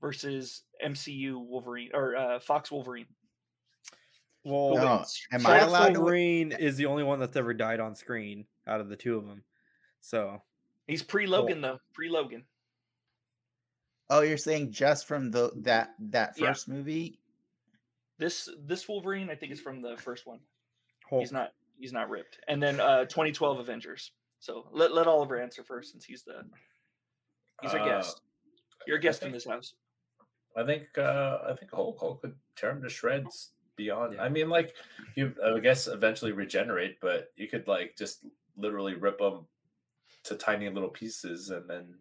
versus MCU Wolverine or uh, Fox Wolverine. well, Who No, wins? am I Fox allowed to? Wolverine is the only one that's ever died on screen out of the two of them. So He's pre Logan though. Pre Logan. Oh, you're saying just from the that that Yeah. first movie? This this Wolverine, I think, is from the first one. Hulk. He's not he's not ripped. And then uh 2012 Avengers. So let, let Oliver answer first since he's the he's our Uh, guest. You're a I guest in think- this house. I think uh, I think Hulk Hulk could tear him to shreds. Beyond, Yeah. I mean, like you, I guess eventually regenerate, but you could like just literally rip them to tiny little pieces, and then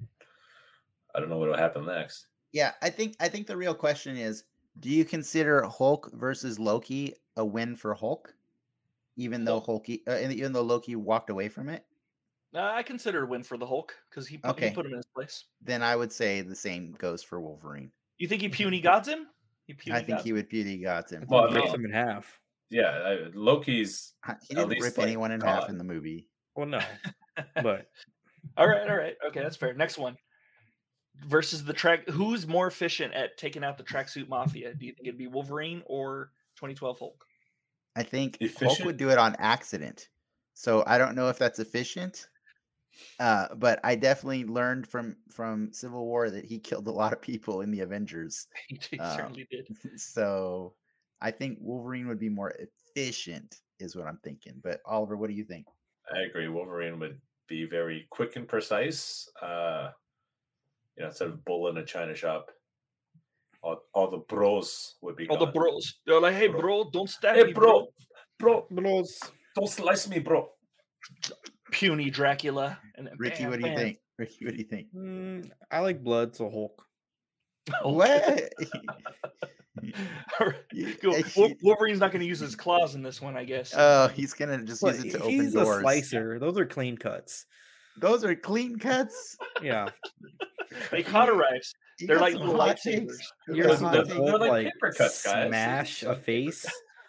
I don't know what will happen next. Yeah, I think I think the real question is: Do you consider Hulk versus Loki a win for Hulk, even though Hulky, uh, even though Loki walked away from it? Uh, I consider a win for the Hulk because he, put he Okay. put him in his place. Then I would say the same goes for Wolverine. You think he puny gods him? He puny I think gods he would beauty gods him. Well, I breaks him in half. Yeah, I, Loki's He didn't least, rip like, anyone in half in the movie. Well, no, but All right, all right. Okay, that's fair. Next one. Versus the track who's more efficient at taking out the tracksuit mafia? Do you think it'd be Wolverine or 2012 Hulk? I think Hulk would do it on accident. So I don't know if that's efficient. Uh, but I definitely learned from from Civil War that he killed a lot of people in the Avengers. he Uh, certainly did. so I think Wolverine would be more efficient, is what I'm thinking. But Oliver, what do you think? I agree. Wolverine would be very quick and precise. Uh, you know, instead of bull in a china shop, all, all the bros would be. All the bros. They're like, hey, Bro. bro, don't stab Hey, me, bro, bro, Bros. don't slice me, bro. Puny Dracula. And Ricky, bam, what do you bam. think? Ricky, what do you think? Mm, I like blood, so Hulk. What? All right, You- Go. Eh, Wol- he- Wolverine's not going to use his claws in this one, I guess. Oh, he's gonna just But use it to open he's open a doors. slicer. Those are clean cuts. Those are clean cuts. Yeah. they cauterize. You They're like little lightsabers. You You got ever some seen hot they're- the they're like like paper cuts, guys. smash a face?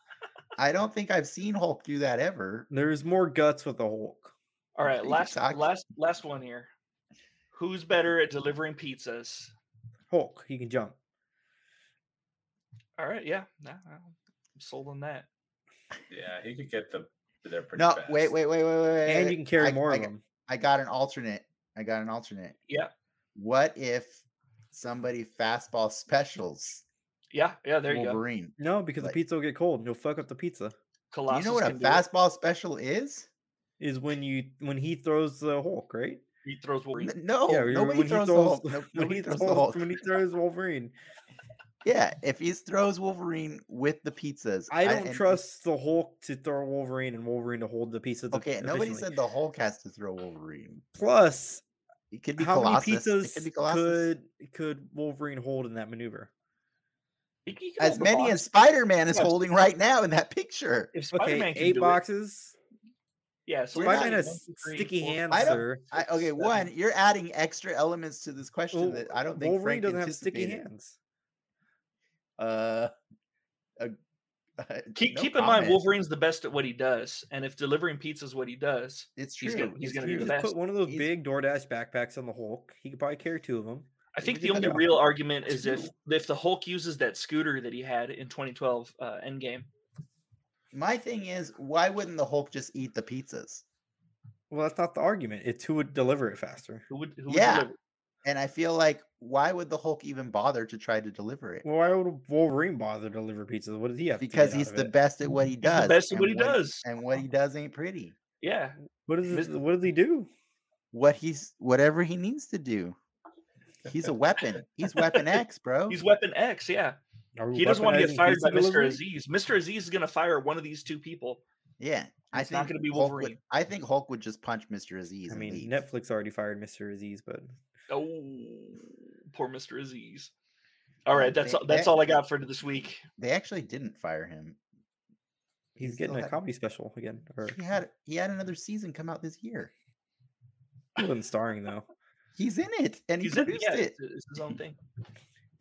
I don't think I've seen Hulk do that ever. There's more guts with the Hulk. All right, last last last one here. Who's better at delivering pizzas? Hulk, he can jump. All right, yeah, nah, I'm sold on that. Yeah, he could get the there pretty No, fast. wait, wait, wait, wait, wait, wait. And you can carry I- more I, of got- them. I got an alternate. I got an alternate. Yeah, What if somebody fastball specials yeah, yeah. There you go. Wolverine? No, because Like- the pizza will get cold you'll fuck up the pizza. Colossus you know what a can do it. fastball special is? Is when you when he throws the Hulk, right? He throws Wolverine. No, yeah, nobody throws, he the throws Hulk. When nobody he throws throws the Hulk. when he throws Wolverine. Yeah, if he throws Wolverine with the pizzas, I don't and- trust the Hulk to throw Wolverine and Wolverine to hold the pizza. Okay, nobody said the Hulk has to throw Wolverine. Plus, It could be how Colossus. many it pizzas could be Colossus. could could Wolverine hold in that maneuver? He- he can as many box. as Spider-Man is Yes. holding right now in that picture. If Okay, Spider-Man can eight do it, boxes. Yeah. So We're we're Spider-Man has one, two, three, sticky four, hands, I don't- sir. I, okay, one, you're adding extra elements to this question Well, that I don't think Wolverine Frank doesn't have sticky hands. Uh, uh, Keep, no keep in mind. Wolverine's the best at what he does, and if delivering pizza is what he does, It's he's true. gonna- he's gonna You be the best. put one of those He's- big DoorDash backpacks on the Hulk. He could probably carry two of them. I think the only real argument is if if the Hulk uses that scooter that he had in 2012 uh, Endgame. My thing is, why wouldn't the Hulk just eat the pizzas? Well, that's not the argument. It's who would deliver it faster. Who would? Who would Yeah. deliver? And I feel like, why would the Hulk even bother to try to deliver it? Well, why would Wolverine bother to deliver pizzas? What does he have? Because out he's the it? best at what he He's does. the best at and what he does. And what he does ain't pretty. Yeah, What is Mis- What does he do? What he's whatever he needs to do. He's a weapon. He's Weapon X, bro. he's Weapon X. Yeah, Are we he doesn't want to get fired by Mr. Aziz. Mr. Aziz is going to fire one of these two people. Yeah, I It's think not gonna be Hulk would- Wolverine. I think Hulk would just punch Mr. Aziz. I mean, leave. Netflix already fired Mr. Aziz, but Oh, poor Mr. Aziz. All right, that's they- all, that's they- all I got for this week. They actually didn't fire him. he's still getting a had- comedy special again. Or He had he had another season come out this year. he wasn't starring though. He's in it, and he He's in, produced yeah, it. it's, it's his own thing.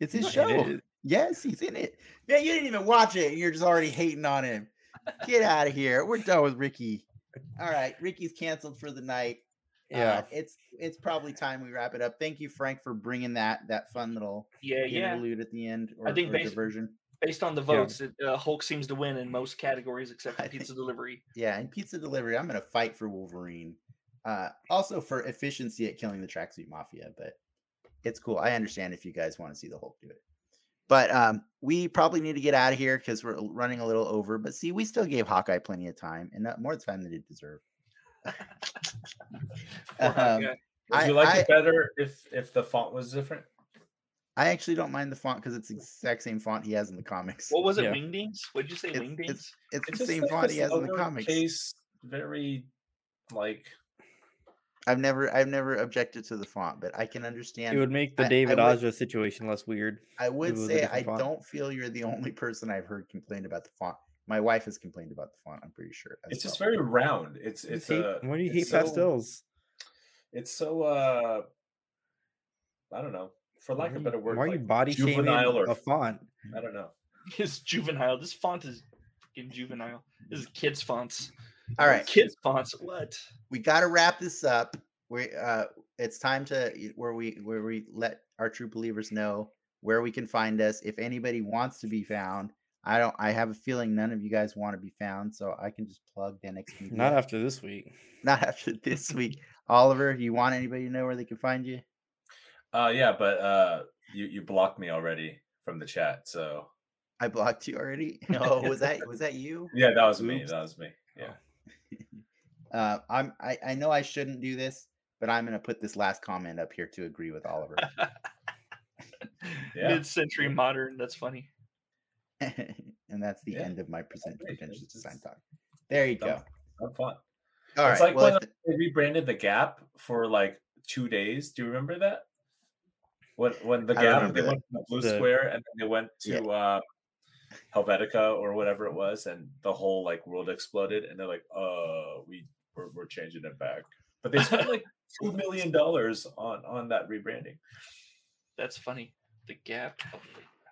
It's his not show. it. Yes, he's in it. Man, you didn't even watch it, and you're just already hating on him. Get out of here. We're done with Ricky. All right, Ricky's canceled for the night. Uh, Yeah. it's it's probably time we wrap it up. Thank you, Frank, for bringing that that fun little Yeah, yeah. interlude at the end or, I think or basi- diversion. Based on the Yeah. votes, it, uh, Hulk seems to win in most categories except for I think- pizza delivery. Yeah, and pizza delivery, I'm gonna fight for Wolverine. Uh, also for efficiency at killing the tracksuit mafia, but it's cool. I understand if you guys want to see the Hulk do it. But um, we probably need to get out of here because we're running a little over. But see, we still gave Hawkeye plenty of time and not more time than it deserved. Poor Um, Would you like I- it better if if the font was different? I actually don't mind the font because it's the exact same font he has in the comics. What was it? Yeah. Wingdings? What did you say? It's- Wingdings? It's, it's It's the same like font he has in the comics. lowercase, very like I've never I've never objected to the font, but I can understand. It would make the I- I David would- situation less weird. I would say I font. don't feel you're the only person I've heard complain about the font. My wife has complained about the font. I'm pretty sure. as it's just very round. It's it's hate- uh, why do you hate so- pastels? It's so uh I don't know. For lack of a better word, why are you like body shaming or a font? I don't know. It's juvenile. This font is freaking juvenile. This is kids' fonts. All right, Kids' fonts. What? we got to wrap this up. We uh, it's time to where we where we let our true believers know where we can find us. If anybody wants to be found, I don't. I have a feeling none of you guys want to be found, so I can just plug Den X Media. Not after this week. not after this week. Oliver, you want anybody to know where they can find you? Uh yeah, but uh you you blocked me already from the chat, so I blocked you already. Oh, was that was that you? Yeah, that was me. That was me. Yeah. Uh, I'm. I, I know I shouldn't do this, but I'm gonna put this last comment up here to agree with Oliver. Yeah. Mid-century modern. That's funny. and that's the Yeah. end of my present pretentious It's- design talk. There you Done. go. Have fun. All it's right. like well, when if they rebranded the Gap for like two days. Do you remember that? When when the Gap they that. went to Blue The- Square and then they went Yeah. to uh, Helvetica or whatever it was, and the whole like world exploded, and they're like, "Uh, we we're, we're changing it back." But they spent like two million dollars on on that rebranding. That's funny. The Gap. Holy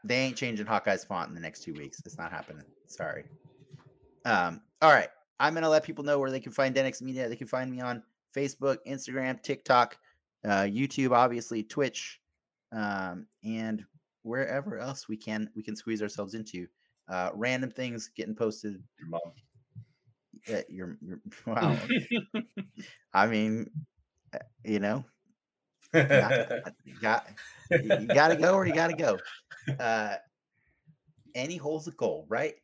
they ain't changing Hawkeye's font in the next two weeks. It's not happening. Sorry. Um, all right. I'm gonna let people know where they can find Denix Media. They can find me on Facebook, Instagram, TikTok, uh, YouTube, obviously, Twitch, um, and wherever else we can we can squeeze ourselves into. Uh, random things getting posted. Your mom. At your, your wow. I mean, uh, you know, got, got you got to go or you got to go. Uh, any holes a goal, right?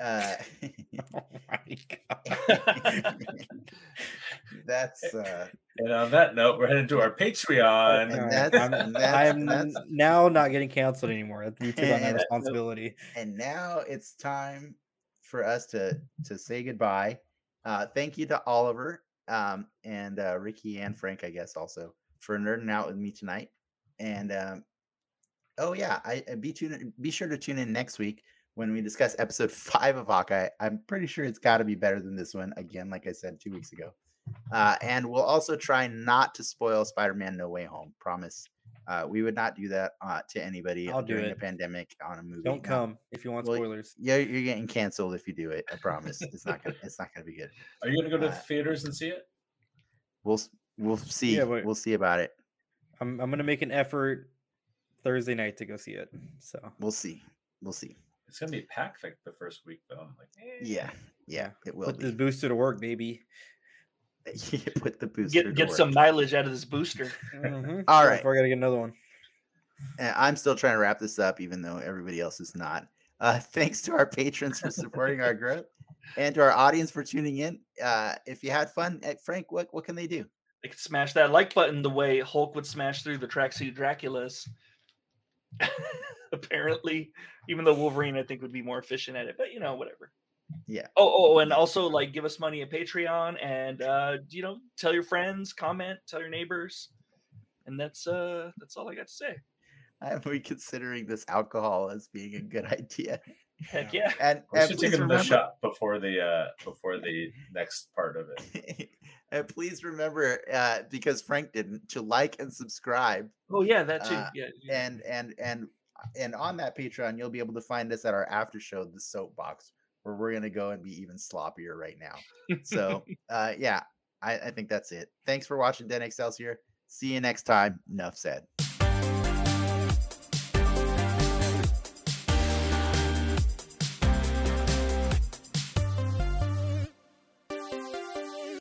Uh, Oh my god. that's uh, and on that note, we're heading to our Patreon. And that's- I'm, and that's- I'm that's- now not getting canceled anymore. That's YouTube on that responsibility. and now it's time for us to to say goodbye. Uh, thank you to Oliver um, and uh, Ricky and Frank, I guess, also for nerding out with me tonight. And um, oh yeah, I, I be tune be sure to tune in next week when we discuss episode five of Hawkeye. I'm pretty sure it's got to be better than this one. Again, like I said two weeks ago. Uh, and we'll also try not to spoil Spider-Man: No Way Home. Promise. Uh, we would not do that uh, to anybody I'll do during a pandemic on a movie. Don't No. come if you want Well, spoilers. Yeah, you're getting canceled if you do it. I promise. It's not gonna. It's not gonna be good. Are you gonna go to Uh, theaters and see it? We'll we'll see. Yeah, but- we'll see about it. I'm I'm gonna make an effort Thursday night to go see it. So We'll see. We'll see. It's gonna be packed like the first week though. I'm like, eh. Yeah, yeah, it will put this be. booster to work, baby. Put the booster. get get some mileage out of this booster. Mhm. All Yeah, right. Before I gotta get another one. And I'm still trying to wrap this up, even though everybody else is not. Uh, thanks to our patrons for supporting our growth, and to our audience for tuning in. Uh, if you had fun, eh, Frank, what what can they do? They could smash that like button the way Hulk would smash through the tracksuit Draculas. Apparently, even though Wolverine, I think, would be more efficient at it, but you know, whatever. Yeah. Oh, oh, and also like give us money at Patreon, and uh, you know, tell your friends, comment, tell your neighbors, and that's uh, that's all I got to say. I'm reconsidering this alcohol as being a good idea. Heck yeah. And, We and should please take another remember, shot before the uh before the next part of it. and please remember, uh, because Frank didn't, to like and subscribe. Oh yeah, that too. Uh, yeah. yeah. And and and and on that Patreon, you'll be able to find us at our after show, the soapbox, where we're gonna go and be even sloppier right now. So uh yeah, I, I think that's it. Thanks for watching Den Excelsior. See you next time. Enough said.